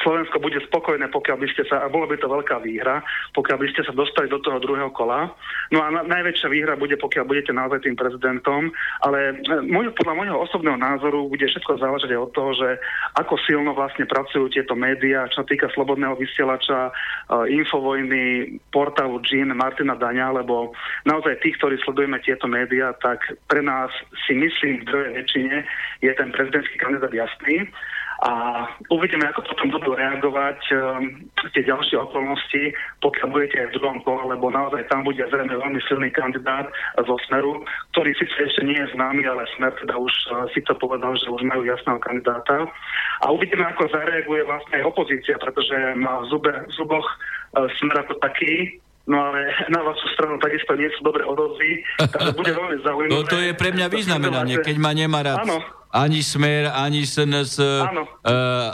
Slovensko bude spokojné, pokiaľ by ste sa, a bolo by to veľká výhra, pokiaľ by ste sa dostali do toho druhého kola. No a na, najväčšia výhra bude, pokiaľ budete naozaj tým prezidentom, ale e, môj, podľa môjho osobného názoru bude všetko záležať od toho, že ako silno vlastne pracujú tieto médiá, čo týka slobodného vysielača, uh, infovojny, portálu Jean, Martina Daňa, lebo naozaj tí, ktorí sledujeme tieto médiá, tak pre nás si myslím v druhej väčšine je ten prezidentský kandidát jasný. A uvidíme, ako potom budú reagovať um, tie ďalšie okolnosti, pokiaľ budete aj v druhom kole, lebo naozaj tam bude zrejme veľmi silný kandidát zo Smeru, ktorý síce ešte nie je známy, ale Smer teda už uh, si to povedal, že už majú jasného kandidáta. A uvidíme, ako zareaguje vlastne aj opozícia, pretože má v, zube, v zuboch uh, Smer ako taký, No ale na vašu stranu takisto nie sú dobre odozvy, takže bude veľmi zaujímavé. No to je pre mňa významenanie, keď ma nemá rád Áno. Ani Smer, ani SNS, uh,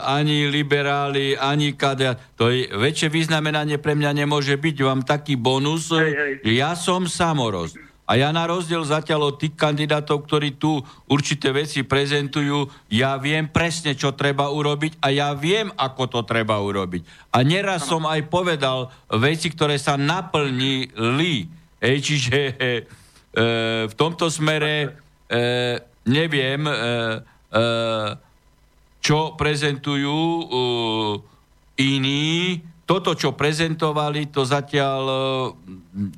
ani liberáli, ani KDA. To je väčšie významenanie pre mňa nemôže byť. Vám taký bonus, hej, hej. ja som samoroz. A ja na rozdiel zatiaľ od tých kandidátov, ktorí tu určité veci prezentujú, ja viem presne, čo treba urobiť a ja viem, ako to treba urobiť. A neraz som aj povedal veci, ktoré sa naplnili. Ej, čiže e, v tomto smere e, neviem, e, e, čo prezentujú e, iní, toto, čo prezentovali, to zatiaľ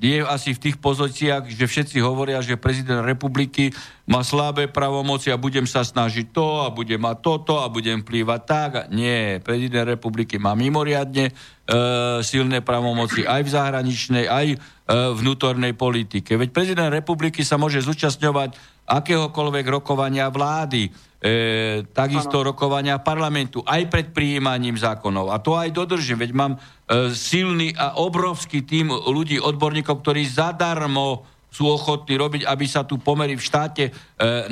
je asi v tých pozíciách, že všetci hovoria, že prezident republiky má slabé pravomoci a budem sa snažiť to a budem mať toto a budem plývať tak. Nie, prezident republiky má mimoriadne e, silné pravomoci aj v zahraničnej, aj e, vnútornej politike. Veď prezident republiky sa môže zúčastňovať akéhokoľvek rokovania vlády, e, takisto ano. rokovania parlamentu, aj pred prijímaním zákonov. A to aj dodržím, veď mám e, silný a obrovský tým ľudí, odborníkov, ktorí zadarmo sú ochotní robiť, aby sa tu pomery v štáte e,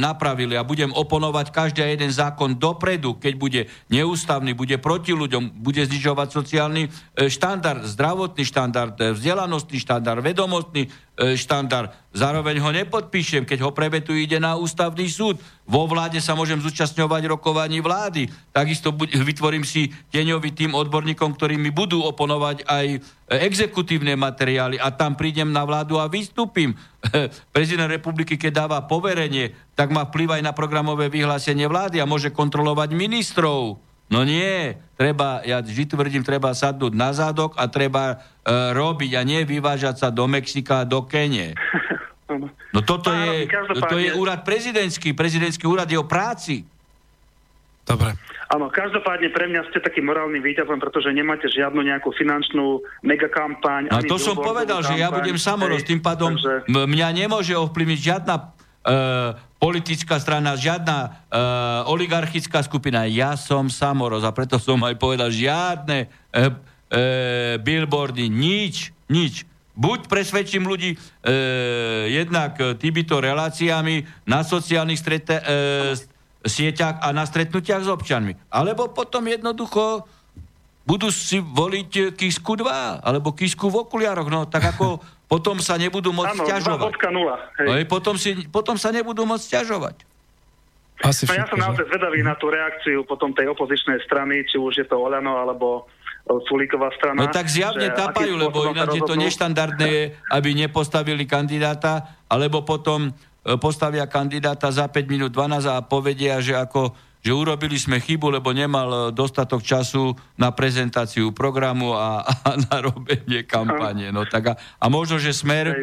napravili. A budem oponovať každý jeden zákon dopredu, keď bude neústavný, bude proti ľuďom, bude znižovať sociálny e, štandard, zdravotný štandard, e, vzdelanostný štandard, vedomostný štandard. Zároveň ho nepodpíšem, keď ho prevetu ide na ústavný súd. Vo vláde sa môžem zúčastňovať rokovaní vlády. Takisto vytvorím si deňový tým odborníkom, ktorí mi budú oponovať aj e, exekutívne materiály a tam prídem na vládu a vystúpim. Prezident republiky, keď dáva poverenie, tak má vplyv aj na programové vyhlásenie vlády a môže kontrolovať ministrov. No nie, treba, ja vždy tvrdím, treba sadnúť na zádok a treba e, robiť a nie vyvážať sa do Mexika a do Kene. No toto je, to je úrad prezidentský. Prezidentský úrad je o práci. Dobre. Áno, každopádne pre mňa ste taký morálny víťazom, pretože nemáte žiadnu nejakú finančnú megakampaň. A to som povedal, kampaň, že ja budem samoroz, tým pádom takže... mňa nemôže ovplyvniť žiadna uh, politická strana, žiadna uh, oligarchická skupina. Ja som samoroz a preto som aj povedal, žiadne uh, uh, billboardy, nič, nič Buď presvedčím ľudí e, jednak týmito reláciami na sociálnych strete, e, sieťach a na stretnutiach s občanmi. Alebo potom jednoducho budú si voliť Kisku 2 alebo Kisku v okuliároch. No tak ako potom sa nebudú môcť ano, ťažovať. No, potom, si, potom sa nebudú môcť ťažovať. Asi no, ja som naozaj zvedavý na tú reakciu potom tej opozičnej strany, či už je to Oľano alebo Sulíková strana. No tak zjavne tapajú, lebo ináč je to neštandardné, aby nepostavili kandidáta, alebo potom e, postavia kandidáta za 5 minút 12 a povedia, že ako že urobili sme chybu, lebo nemal dostatok času na prezentáciu programu a, a na robenie kampanie. No, tak a, a možno, že Smer e,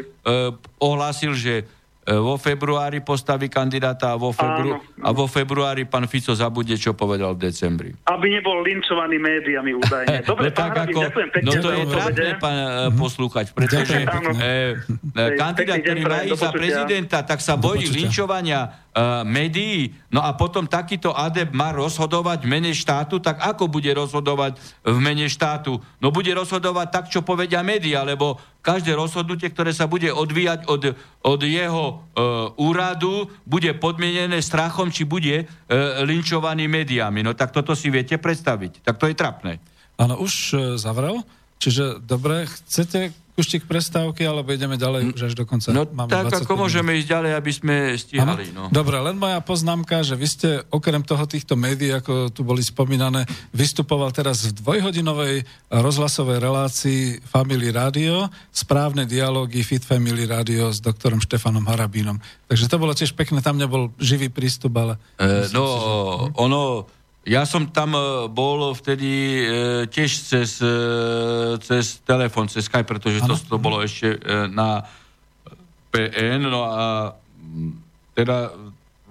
ohlásil, že E, vo februári postaví kandidáta a vo, febru- a vo februári pán Fico zabude, čo povedal v decembri. Aby nebol linčovaný médiami údajne. Dobre, no, tak ako, no to je trápne, pán mm-hmm. poslúchať, pretože e, kandidát, ktorý má ísť za prezidenta, tak sa bojí linčovania uh, médií, no a potom takýto adep má rozhodovať v mene štátu, tak ako bude rozhodovať v mene štátu? No bude rozhodovať tak, čo povedia médiá, lebo každé rozhodnutie, ktoré sa bude odvíjať od, od jeho uh, úradu, bude podmienené strachom, či bude uh, linčovaný médiami. No tak toto si viete predstaviť. Tak to je trapné. Áno, už zavrel. Čiže dobre, chcete Kuštík prestávky, alebo ideme ďalej už až do konca? No Máme tak, ako môžeme ísť ďalej, aby sme stíhali. No. Dobre, len moja poznámka, že vy ste okrem toho týchto médií, ako tu boli spomínané, vystupoval teraz v dvojhodinovej rozhlasovej relácii Family Radio, správne dialógy Fit Family Radio s doktorom Štefanom Harabínom. Takže to bolo tiež pekné, tam nebol živý prístup, ale... E, no, si, že... ono ja som tam e, bol vtedy e, tiež cez, e, cez telefon, cez Skype, pretože to, to bolo ešte e, na PN, no a teda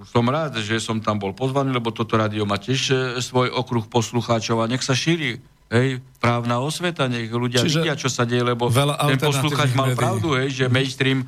som rád, že som tam bol pozvaný, lebo toto rádio má tiež e, svoj okruh poslucháčov a nech sa šíri hej, právna osveta, nech ľudia Čiže vidia, čo sa deje, lebo ten poslucháč mal pravdu, hej, že mainstream e,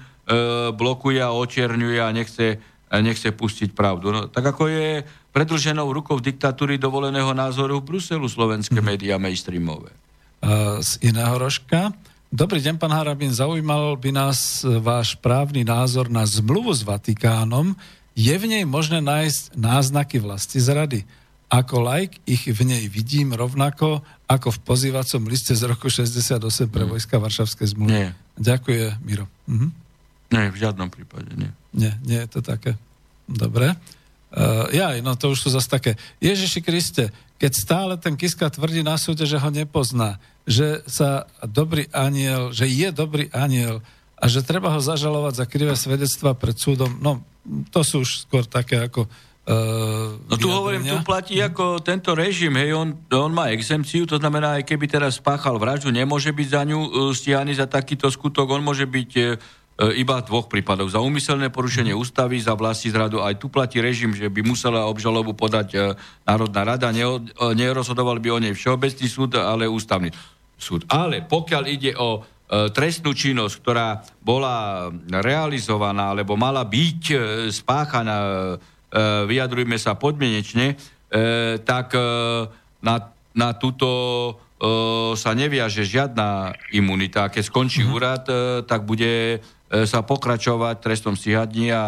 blokuje a očierňuje a nechce, nechce pustiť pravdu. No, tak ako je predlženou rukou diktatúry dovoleného názoru v Bruselu slovenské mm. médiá mainstreamové. Uh, z iného rožka. Dobrý deň, pán Harabin. Zaujímal by nás e, váš právny názor na zmluvu s Vatikánom. Je v nej možné nájsť náznaky vlasti zrady? Ako like ich v nej vidím rovnako ako v pozývacom liste z roku 68 pre mm. vojska Varšavskej zmluvy. Nie. Ďakujem, Miro. Mhm. Nie, v žiadnom prípade nie. Nie, nie je to také. Dobre. Uh, jaj, no to už sú zase také. Ježiši Kriste, keď stále ten Kiska tvrdí na súde, že ho nepozná, že sa dobrý aniel, že je dobrý aniel a že treba ho zažalovať za krivé svedectva pred súdom, no to sú už skôr také ako Uh, no tu hovorím, tu platí ako tento režim, hej, on, on má exempciu, to znamená, aj keby teraz spáchal vraždu, nemôže byť za ňu uh, stianý za takýto skutok, on môže byť uh, iba v dvoch prípadoch. Za úmyselné porušenie mm. ústavy, za vlasti zradu. Aj tu platí režim, že by musela obžalobu podať uh, Národná rada, uh, nerozhodoval by o nej Všeobecný súd, ale ústavný súd. Ale pokiaľ ide o trestnú činnosť, ktorá bola realizovaná alebo mala byť spáchaná E, vyjadrujme sa podmienečne, e, tak e, na, na túto sa neviaže žiadna imunita. Keď skončí uh-huh. úrad, tak bude sa pokračovať trestom stíhaní a,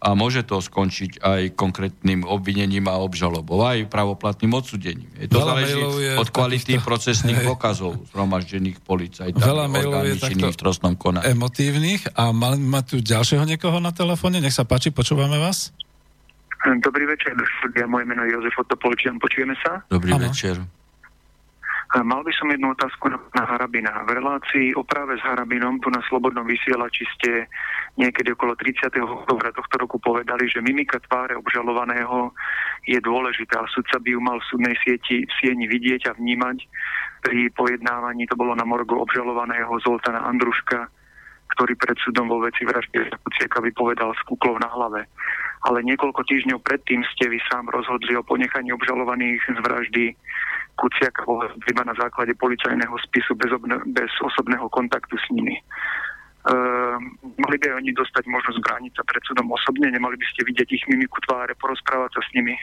a môže to skončiť aj konkrétnym obvinením a obžalobou, aj pravoplatným odsudením. Je to Veľa záleží je od kvality takýchto, procesných hej. dôkazov zhromaždených policajtami, Veľa mailov je takto v trestnom konaní. emotívnych a máme tu ďalšieho niekoho na telefóne. Nech sa páči, počúvame vás. Dobrý večer, moje meno je Jozef Otopolčian, počujeme sa? Dobrý ano. večer. Mal by som jednu otázku na Harabina. V relácii o práve s Harabinom tu na Slobodnom vysielači ste niekedy okolo 30. oktobra tohto roku povedali, že mimika tváre obžalovaného je dôležitá. Sudca by ju mal v súdnej sieti, sieni vidieť a vnímať. Pri pojednávaní to bolo na morgu obžalovaného Zoltana Andruška, ktorý pred súdom vo veci vraždy Kuciaka vypovedal s kuklou na hlave ale niekoľko týždňov predtým ste vy sám rozhodli o ponechaní obžalovaných z vraždy Kuciaka iba na základe policajného spisu bez, obne, bez osobného kontaktu s nimi. Uh, mali by oni dostať možnosť brániť sa pred súdom osobne, nemali by ste vidieť ich mimiku tváre, porozprávať sa s nimi.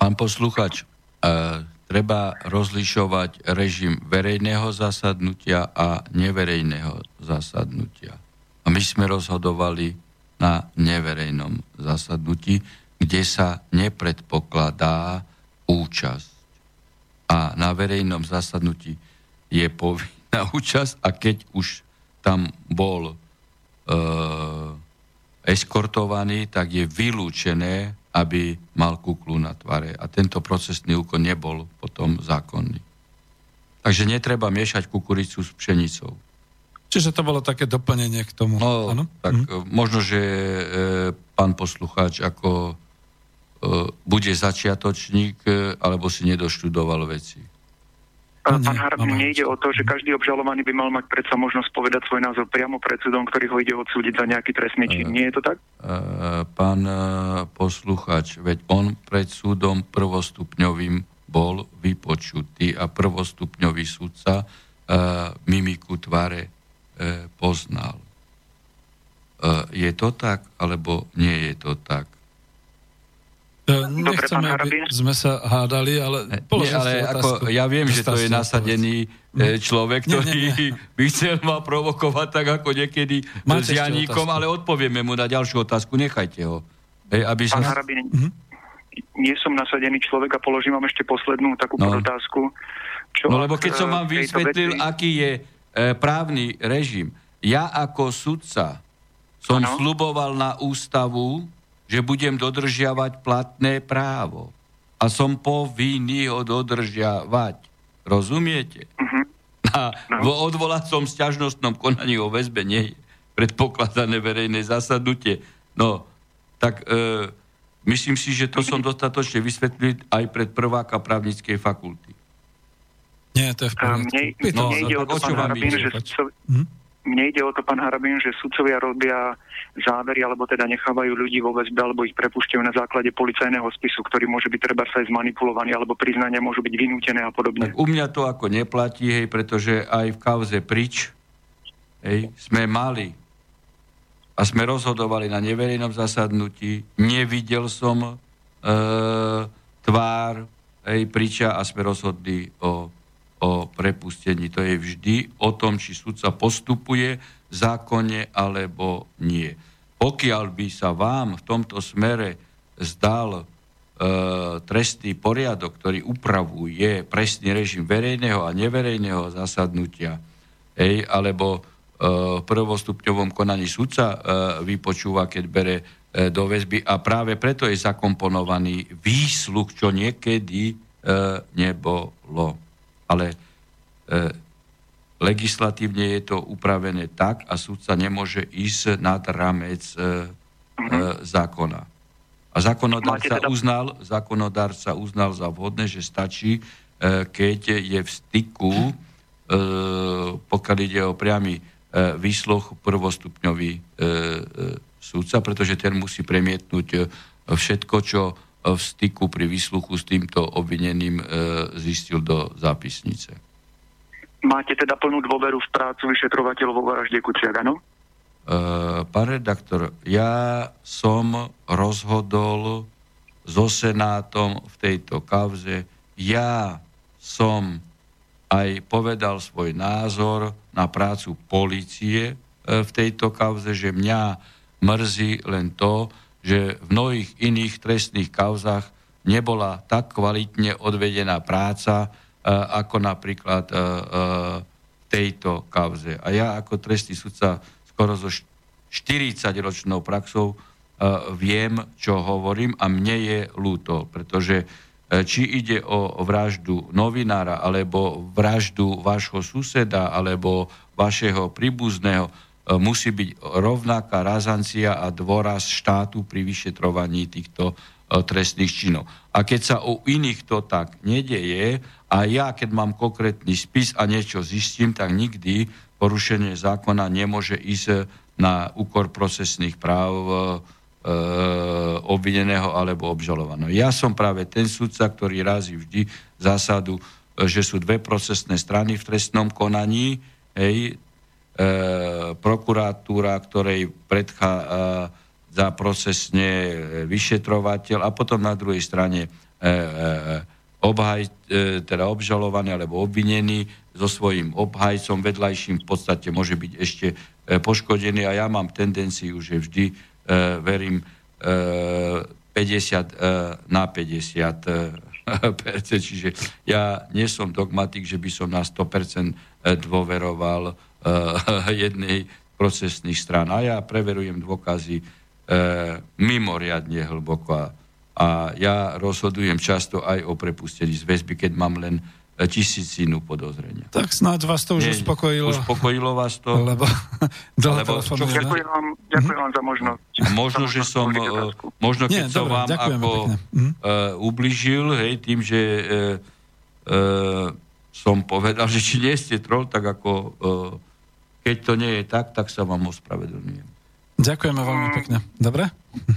Pán posluchač, uh, treba rozlišovať režim verejného zasadnutia a neverejného zasadnutia. A my sme rozhodovali na neverejnom zasadnutí, kde sa nepredpokladá účasť. A na verejnom zasadnutí je povinná účasť a keď už tam bol e, eskortovaný, tak je vylúčené, aby mal kuklu na tvare. A tento procesný úkon nebol potom zákonný. Takže netreba miešať kukuricu s pšenicou. Čiže to bolo také doplnenie k tomu. No, ano? tak mm. možno, že e, pán poslucháč ako e, bude začiatočník, e, alebo si nedoštudoval veci. Pán, pán Harabin, nejde o to, že každý obžalovaný by mal mať predsa možnosť povedať svoj názor priamo pred súdom, ktorý ho ide odsúdiť za nejaký trestný čin. E, Nie je to tak? E, pán poslucháč, veď on pred súdom prvostupňovým bol vypočutý a prvostupňový súdca mimiku tvare e, poznal. E, je to tak, alebo nie je to tak? E, nechceme, aby sme sa hádali, ale e, nie, ale ako, ja viem, že to je nasadený e, človek, ktorý nie, nie, nie. by chcel ma provokovať tak ako niekedy Máte s Janíkom, ale odpovieme mu na ďalšiu otázku, nechajte ho. E, aby Pán sa... Harabin, mm-hmm. nie som nasadený človek a položím vám ešte poslednú takú no. otázku. Čo no lebo keď som vám vysvetlil, veci... aký je e, právny režim. Ja ako sudca som ano. sluboval na ústavu, že budem dodržiavať platné právo. A som povinný ho dodržiavať. Rozumiete? Uh-huh. A no. v odvolacom sťažnostnom konaní o väzbe nie je predpokladané verejné zasadnutie. No, tak e, myslím si, že to som dostatočne vysvetlil aj pred prváka právnickej fakulty. Nie, to je v poriadku. Mne, no, mne ide o to, pán Harabín, že sudcovi, hm? mne ide o to, pán Harabín, že sudcovia robia závery, alebo teda nechávajú ľudí vo väzbe, alebo ich prepúšťajú na základe policajného spisu, ktorý môže byť treba sa aj zmanipulovaný, alebo priznania môžu byť vynútené a podobne. Tak u mňa to ako neplatí, hej, pretože aj v kauze Prič hej, sme mali a sme rozhodovali na neverejnom zasadnutí, nevidel som e, tvár hej, Priča a sme rozhodli o o prepustení. To je vždy o tom, či sudca postupuje zákonne alebo nie. Pokiaľ by sa vám v tomto smere zdal e, trestný poriadok, ktorý upravuje presný režim verejného a neverejného zasadnutia, hej, alebo e, v prvostupňovom konaní sudca e, vypočúva, keď bere e, do väzby a práve preto je zakomponovaný výsluh, čo niekedy nebolo ale e, legislatívne je to upravené tak a súdca nemôže ísť nad ramec e, e, zákona. A zákonodárca teda... uznal, zákonodárca uznal za vhodné, že stačí, keď je v styku, pokiaľ ide o priamy výsloch prvostupňový súdca, pretože ten musí premietnúť všetko, čo v styku pri výsluchu s týmto obvineným zistil do zápisnice. Máte teda plnú dôveru v prácu vyšetrovateľov vo vražde Kuciak, áno? Uh, pán redaktor, ja som rozhodol so Senátom v tejto kauze. Ja som aj povedal svoj názor na prácu policie uh, v tejto kauze, že mňa mrzí len to, že v mnohých iných trestných kauzach nebola tak kvalitne odvedená práca, Eh, ako napríklad eh, eh, tejto kauze. A ja ako trestný sudca skoro so 40-ročnou praxou viem, čo hovorím a mne je ľúto, pretože či ide o vraždu novinára, alebo vraždu vášho suseda, alebo vašeho príbuzného, musí byť rovnaká razancia a dôraz štátu pri vyšetrovaní týchto trestných činov. A keď sa u iných to tak nedeje a ja, keď mám konkrétny spis a niečo zistím, tak nikdy porušenie zákona nemôže ísť na úkor procesných práv e, obvineného alebo obžalovaného. Ja som práve ten sudca, ktorý razí vždy zásadu, že sú dve procesné strany v trestnom konaní, hej, e, prokuratúra, ktorej predchá e, procesne vyšetrovateľ a potom na druhej strane e, e, obhaj, e, teda obžalovaný alebo obvinený so svojím obhajcom vedľajším v podstate môže byť ešte e, poškodený. A ja mám tendenciu, že vždy e, verím 50 na 50 čiže ja nie som dogmatik, že by som na 100% dôveroval jednej procesných strán. A ja preverujem dôkazy mimoriadne hlboko a a ja rozhodujem často aj o prepustení z väzby, keď mám len e, tisícinu podozrenia. Tak snáď vás to už Nie, uspokojilo. Uspokojilo vás to? Lebo, lebo čo, ďakujem, vám, ďakujem vám za možnosť. Možno, že som, e, možno keď Nie, som dobre, vám ako uh, ubližil, hej, tým, že uh, uh, som povedal, že či nie ste troll, tak ako uh, keď to nie je tak, tak sa vám ospravedlňujem. Ďakujeme veľmi pekne. Dobre?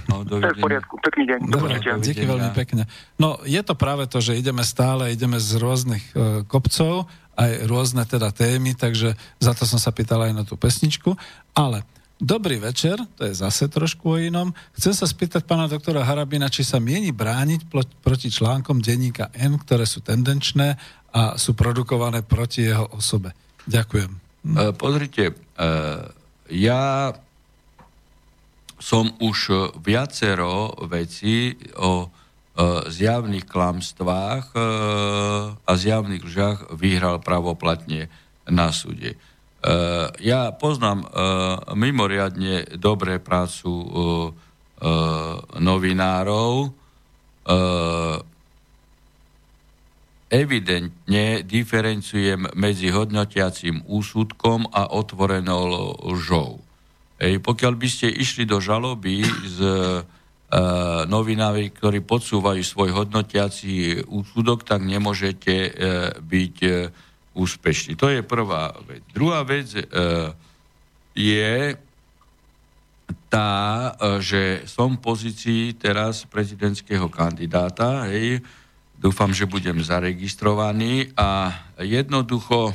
No, to je v poriadku. Pekný deň. Dobre, díky veľmi pekne. No, je to práve to, že ideme stále, ideme z rôznych uh, kopcov, aj rôzne teda témy, takže za to som sa pýtal aj na tú pesničku. Ale Dobrý večer, to je zase trošku o inom. Chcem sa spýtať pána doktora Harabina, či sa mieni brániť proti článkom denníka N, ktoré sú tendenčné a sú produkované proti jeho osobe. Ďakujem. Uh, pozrite, uh, ja som už viacero vecí o e, zjavných klamstvách a zjavných lžách vyhral pravoplatne na súde. Ja poznám mimoriadne dobré prácu novinárov, evidentne diferencujem medzi hodnotiacím úsudkom a otvorenou lžou. Ej, pokiaľ by ste išli do žaloby s e, novinami, ktorí podsúvajú svoj hodnotiaci úsudok, tak nemôžete e, byť e, úspešní. To je prvá vec. Druhá vec e, je tá, e, že som v pozícii teraz prezidentského kandidáta, hej, dúfam, že budem zaregistrovaný a jednoducho e,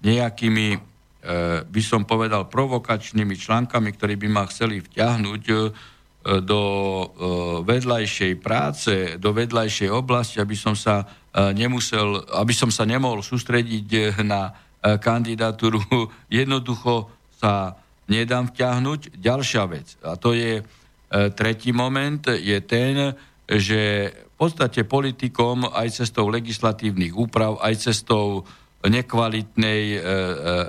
nejakými E, by som povedal, provokačnými článkami, ktorí by ma chceli vťahnuť e, do e, vedľajšej práce, do vedľajšej oblasti, aby som sa nemusel, aby som sa nemohol sústrediť na kandidatúru. Jednoducho sa nedám vťahnuť. Ďalšia vec, a to je tretí moment, je ten, že v podstate politikom aj cestou legislatívnych úprav, aj cestou nekvalitnej e, e,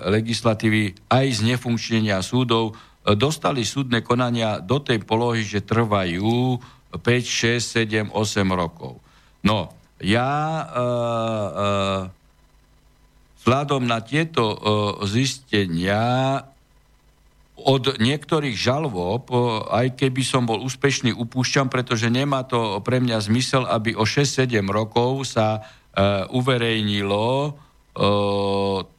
legislatívy, aj z nefunkčnenia súdov, e, dostali súdne konania do tej polohy, že trvajú 5, 6, 7, 8 rokov. No, ja e, e, vzhľadom na tieto e, zistenia od niektorých žalvob, aj keby som bol úspešný, upúšťam, pretože nemá to pre mňa zmysel, aby o 6-7 rokov sa uh, uverejnilo uh,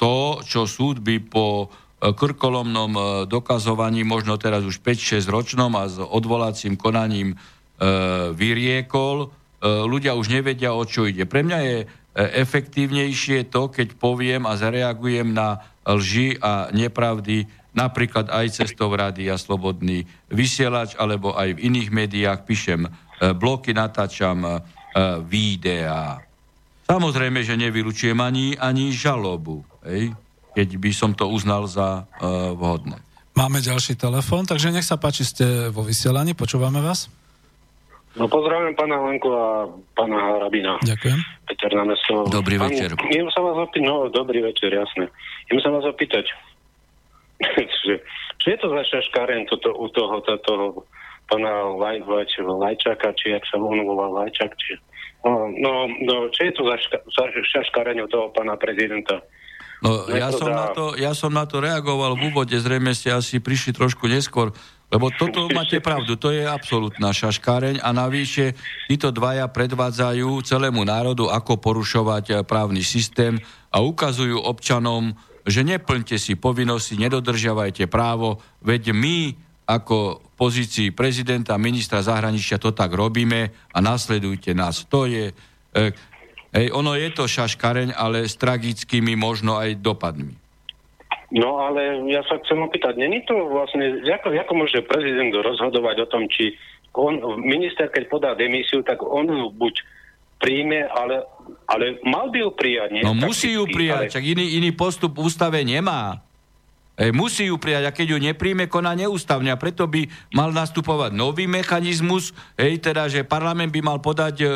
to, čo súd by po krkolomnom dokazovaní, možno teraz už 5-6 ročnom a s odvolacím konaním vyriekol. Ľudia už nevedia, o čo ide. Pre mňa je efektívnejšie to, keď poviem a zareagujem na lži a nepravdy napríklad aj cestou rádia Slobodný vysielač, alebo aj v iných médiách píšem e, bloky, natáčam e, videá. Samozrejme, že nevylučujem ani, ani žalobu, hej, keď by som to uznal za uh, vhodné. Máme ďalší telefón, takže nech sa páči, ste vo vysielaní, počúvame vás. No pozdravujem pána Lenku a pána Harabina. Ďakujem. Peter na mesto. Dobrý Pán, večer. Idem sa vás opýtať, no dobrý večer, jasné. Idem sa vás opýtať, čo je to za šaškáren toto, u toho, toho pána Laj, Laj, Lajčaka, či jak sa on volá Lajčak, či... No, no, no, čo je to za, ška, za šaškárenie toho pána prezidenta? No, ja som, na to, ja som na to reagoval v úvode, zrejme ste asi prišli trošku neskôr, lebo toto máte pravdu, to je absolútna šaškáreň a navyše títo dvaja predvádzajú celému národu, ako porušovať právny systém a ukazujú občanom, že neplňte si povinnosti, nedodržiavajte právo, veď my ako v pozícii prezidenta, ministra zahraničia to tak robíme a nasledujte nás. To je... E, ej, ono je to šaškareň, ale s tragickými možno aj dopadmi. No ale ja sa chcem opýtať, není to vlastne, ako, ako môže prezident rozhodovať o tom, či on, minister, keď podá demisiu, tak on buď príjme, ale, ale mal by ju prijať. Nie? No musí ju prijať, ale... čak iný, iný postup v ústave nemá. E, musí ju prijať a keď ju nepríjme, koná neústavne a preto by mal nastupovať nový mechanizmus, hej, teda, že parlament by mal podať e,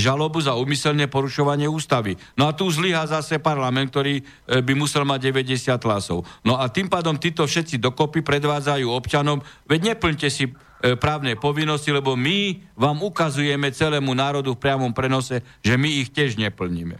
žalobu za úmyselné porušovanie ústavy. No a tu zlyha zase parlament, ktorý e, by musel mať 90 hlasov. No a tým pádom títo všetci dokopy predvádzajú občanom, veď neplňte si e, právne povinnosti, lebo my vám ukazujeme celému národu v priamom prenose, že my ich tiež neplníme.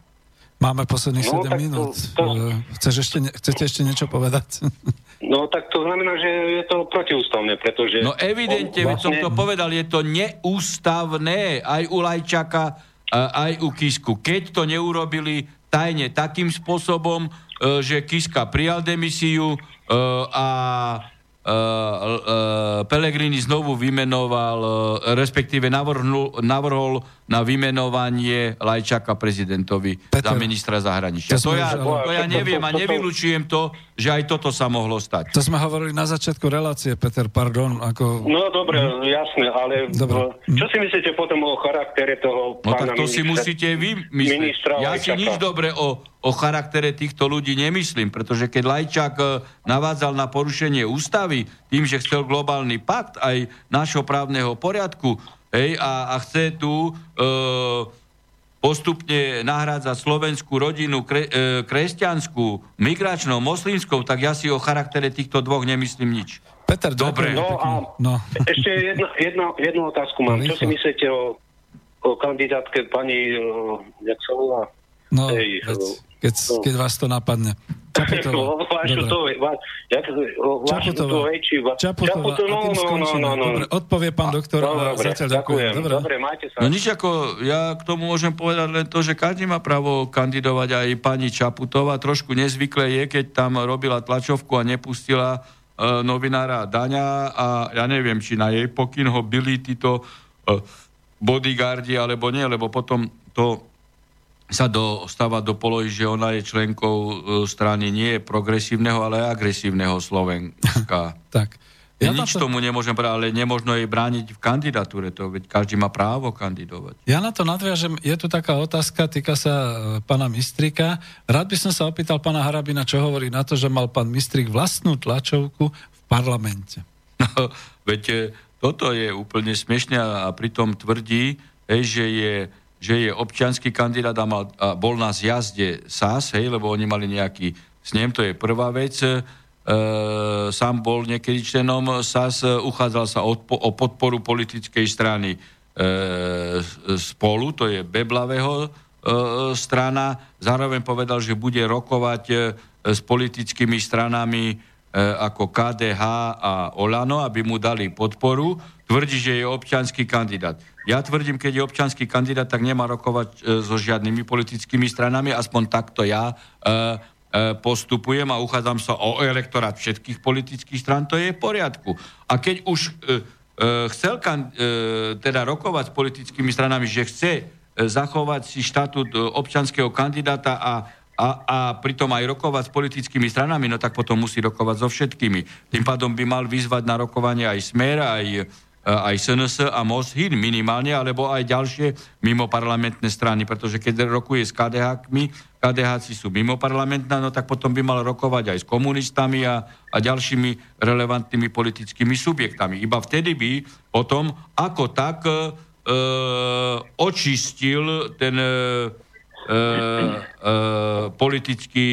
Máme posledných no, 7 minút. To, to... Chceš ešte, chcete ešte niečo povedať? No tak to znamená, že je to protiústavné, pretože... No evidentne, vlastne... som to povedal, je to neústavné aj u Lajčaka, aj u Kisku. Keď to neurobili tajne takým spôsobom, e, že Kiska prijal demisiu e, a uh, uh, Pellegrini znovu vymenoval, uh, respektíve navrhnul, navrhol na vymenovanie Lajčaka prezidentovi Peter, za ministra zahraničia. To, to, ja, to ja neviem a nevylučujem to, že aj toto sa mohlo stať. To sme hovorili na začiatku relácie, Peter, pardon. Ako... No dobre, hm. jasné, ale dobre. čo si myslíte potom o charaktere toho no, pána tak to ministra, si musíte vy myslieť. Ja si nič dobre o, o charaktere týchto ľudí nemyslím, pretože keď Lajčák e, navádzal na porušenie ústavy tým, že chcel globálny pakt aj nášho právneho poriadku, hej, a, a chce tu e, postupne nahrádzať slovenskú rodinu kre, e, kresťanskú, migračnou, moslimskou, tak ja si o charaktere týchto dvoch nemyslím nič. Peter, dobre. No a no. ešte jedna, jedna, jednu otázku mám. Čo si myslíte o, o kandidátke pani, o, jak sa volá? No, keď, no. keď vás to napadne. Čaputová. Čaputová. Čaputová. No, no, no, no, Dobre, odpovie pán doktor. No, dobre, zatiaľ ďakujem. Dobre. dobre, majte sa. No nič ako, ja k tomu môžem povedať len to, že každý má právo kandidovať aj pani Čaputová. Trošku nezvyklé je, keď tam robila tlačovku a nepustila uh, novinára Daňa a ja neviem, či na jej pokyn ho byli títo uh, bodyguardi alebo nie, lebo potom to sa dostáva do polohy, že ona je členkou e, strany nie progresívneho, ale agresívneho Slovenska. tak. Ja Nič to... tomu nemôžem povedať, ale nemožno jej brániť v kandidatúre, to veď každý má právo kandidovať. Ja na to nadviažem, je tu taká otázka, týka sa e, pána Mistrika. Rád by som sa opýtal pána Harabina, čo hovorí na to, že mal pán Mistrik vlastnú tlačovku v parlamente. No, veď e, toto je úplne smiešne a pritom tvrdí, že je že je občianský kandidát a, mal, a bol na zjazde SAS, hej, lebo oni mali nejaký snem, to je prvá vec. E, sám bol niekedy členom SAS, uchádzal sa o, o podporu politickej strany e, spolu, to je Beblavého e, strana. Zároveň povedal, že bude rokovať e, s politickými stranami ako KDH a Olano, aby mu dali podporu. Tvrdí, že je občanský kandidát. Ja tvrdím, keď je občanský kandidát, tak nemá rokovať e, so žiadnymi politickými stranami, aspoň takto ja e, e, postupujem a uchádzam sa o elektorát všetkých politických stran, to je v poriadku. A keď už e, e, chcel kan, e, teda rokovať s politickými stranami, že chce e, zachovať si štatút e, občanského kandidáta a a, a pritom aj rokovať s politickými stranami, no tak potom musí rokovať so všetkými. Tým pádom by mal vyzvať na rokovanie aj Smer, aj aj SNS a MOS HIN minimálne, alebo aj ďalšie mimo parlamentné strany, pretože keď rokuje s KDH-kmi, KDH sú mimo parlamentná, no tak potom by mal rokovať aj s komunistami a, a ďalšími relevantnými politickými subjektami. Iba vtedy by potom ako tak e, očistil ten e, e, politický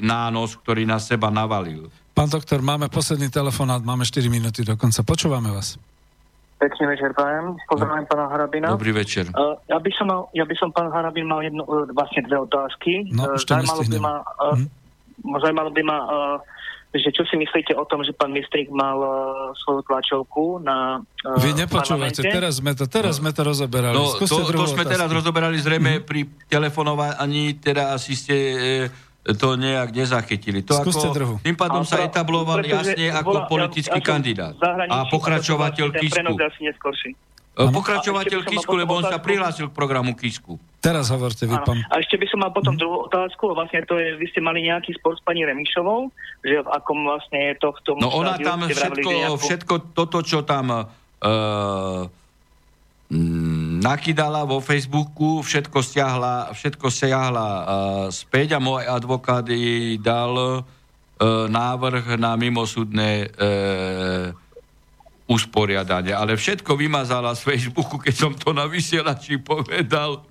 nános, ktorý na seba navalil. Pán doktor, máme posledný telefonát, máme 4 minúty do konca. Počúvame vás. Pekný večer, pán. Pozdravujem pána Harabina. Dobrý večer. Uh, ja, by som mal, ja by som, pán Harabin, mal jedno, uh, vlastne dve otázky. No, uh, zaujímalo, by ma, uh, hm? zaujímalo by ma, uh, že čo si myslíte o tom, že pán Mistrik mal uh, svoju tlačovku na uh, Vy nepočúvate, teraz sme to, teraz sme to rozoberali. No, to, to sme otázku. teraz rozoberali zrejme hm? pri telefonovaní, teda asi ste... Uh, to nejak nezachytili. To Skúste ako, druhu. Tým pádom sa etabloval jasne ako politický ja, kandidát. A pokračovateľ Kisku. E, pokračovateľ Kisku, lebo on sa prihlásil k programu Kisku. Teraz hovorte vy, pán. A ešte by som mal potom mhm. druhú otázku. Vlastne to je, vy ste mali nejaký spor s pani Remišovou, že v akom vlastne je to v tom... No ona tam všetko, nejakú... všetko toto, čo tam... Uh, Mm, nakydala vo Facebooku, všetko stiahla, všetko stiahla uh, späť a môj advokát jej dal uh, návrh na mimosúdne uh, usporiadanie. Ale všetko vymazala z Facebooku, keď som to na vysielači povedal.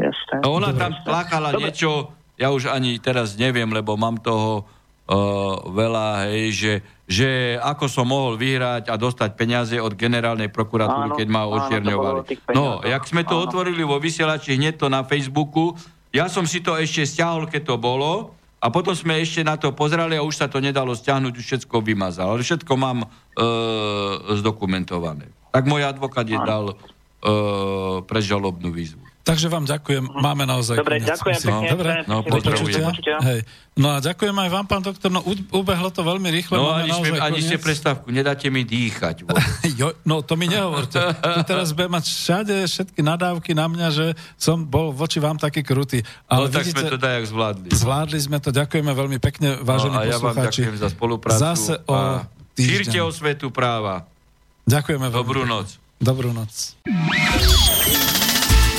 Jasne. Ona tam plakala niečo, ja už ani teraz neviem, lebo mám toho veľa, hej, že že ako som mohol vyhrať a dostať peniaze od generálnej prokuratúry, áno, keď ma očierňovali. No, jak sme to áno. otvorili vo vysielači hneď to na Facebooku, ja som si to ešte stiahol, keď to bolo, a potom sme ešte na to pozerali a už sa to nedalo stiahnuť, už všetko vymazal. Ale všetko mám e, zdokumentované. Tak môj advokát je dal e, prežalobnú výzvu. Takže vám ďakujem, máme naozaj Dobre, koniec, ďakujem pekne. No, Dobre, no, počutia. Hej. No a ďakujem aj vám, pán doktor, no ubehlo to veľmi rýchle. No ani, sme, ani ste prestávku, nedáte mi dýchať. jo, no to mi nehovorte. Tu teraz budem mať všade všetky nadávky na mňa, že som bol voči vám taký krutý. Ale no tak vidíte, sme to dajak zvládli. Zvládli sme to, ďakujeme veľmi pekne, vážení no, a ja vám ďakujem za spoluprácu. Zase o Šírte o svetu práva. Ďakujeme veľmi. Dobrú noc. Dobrú noc.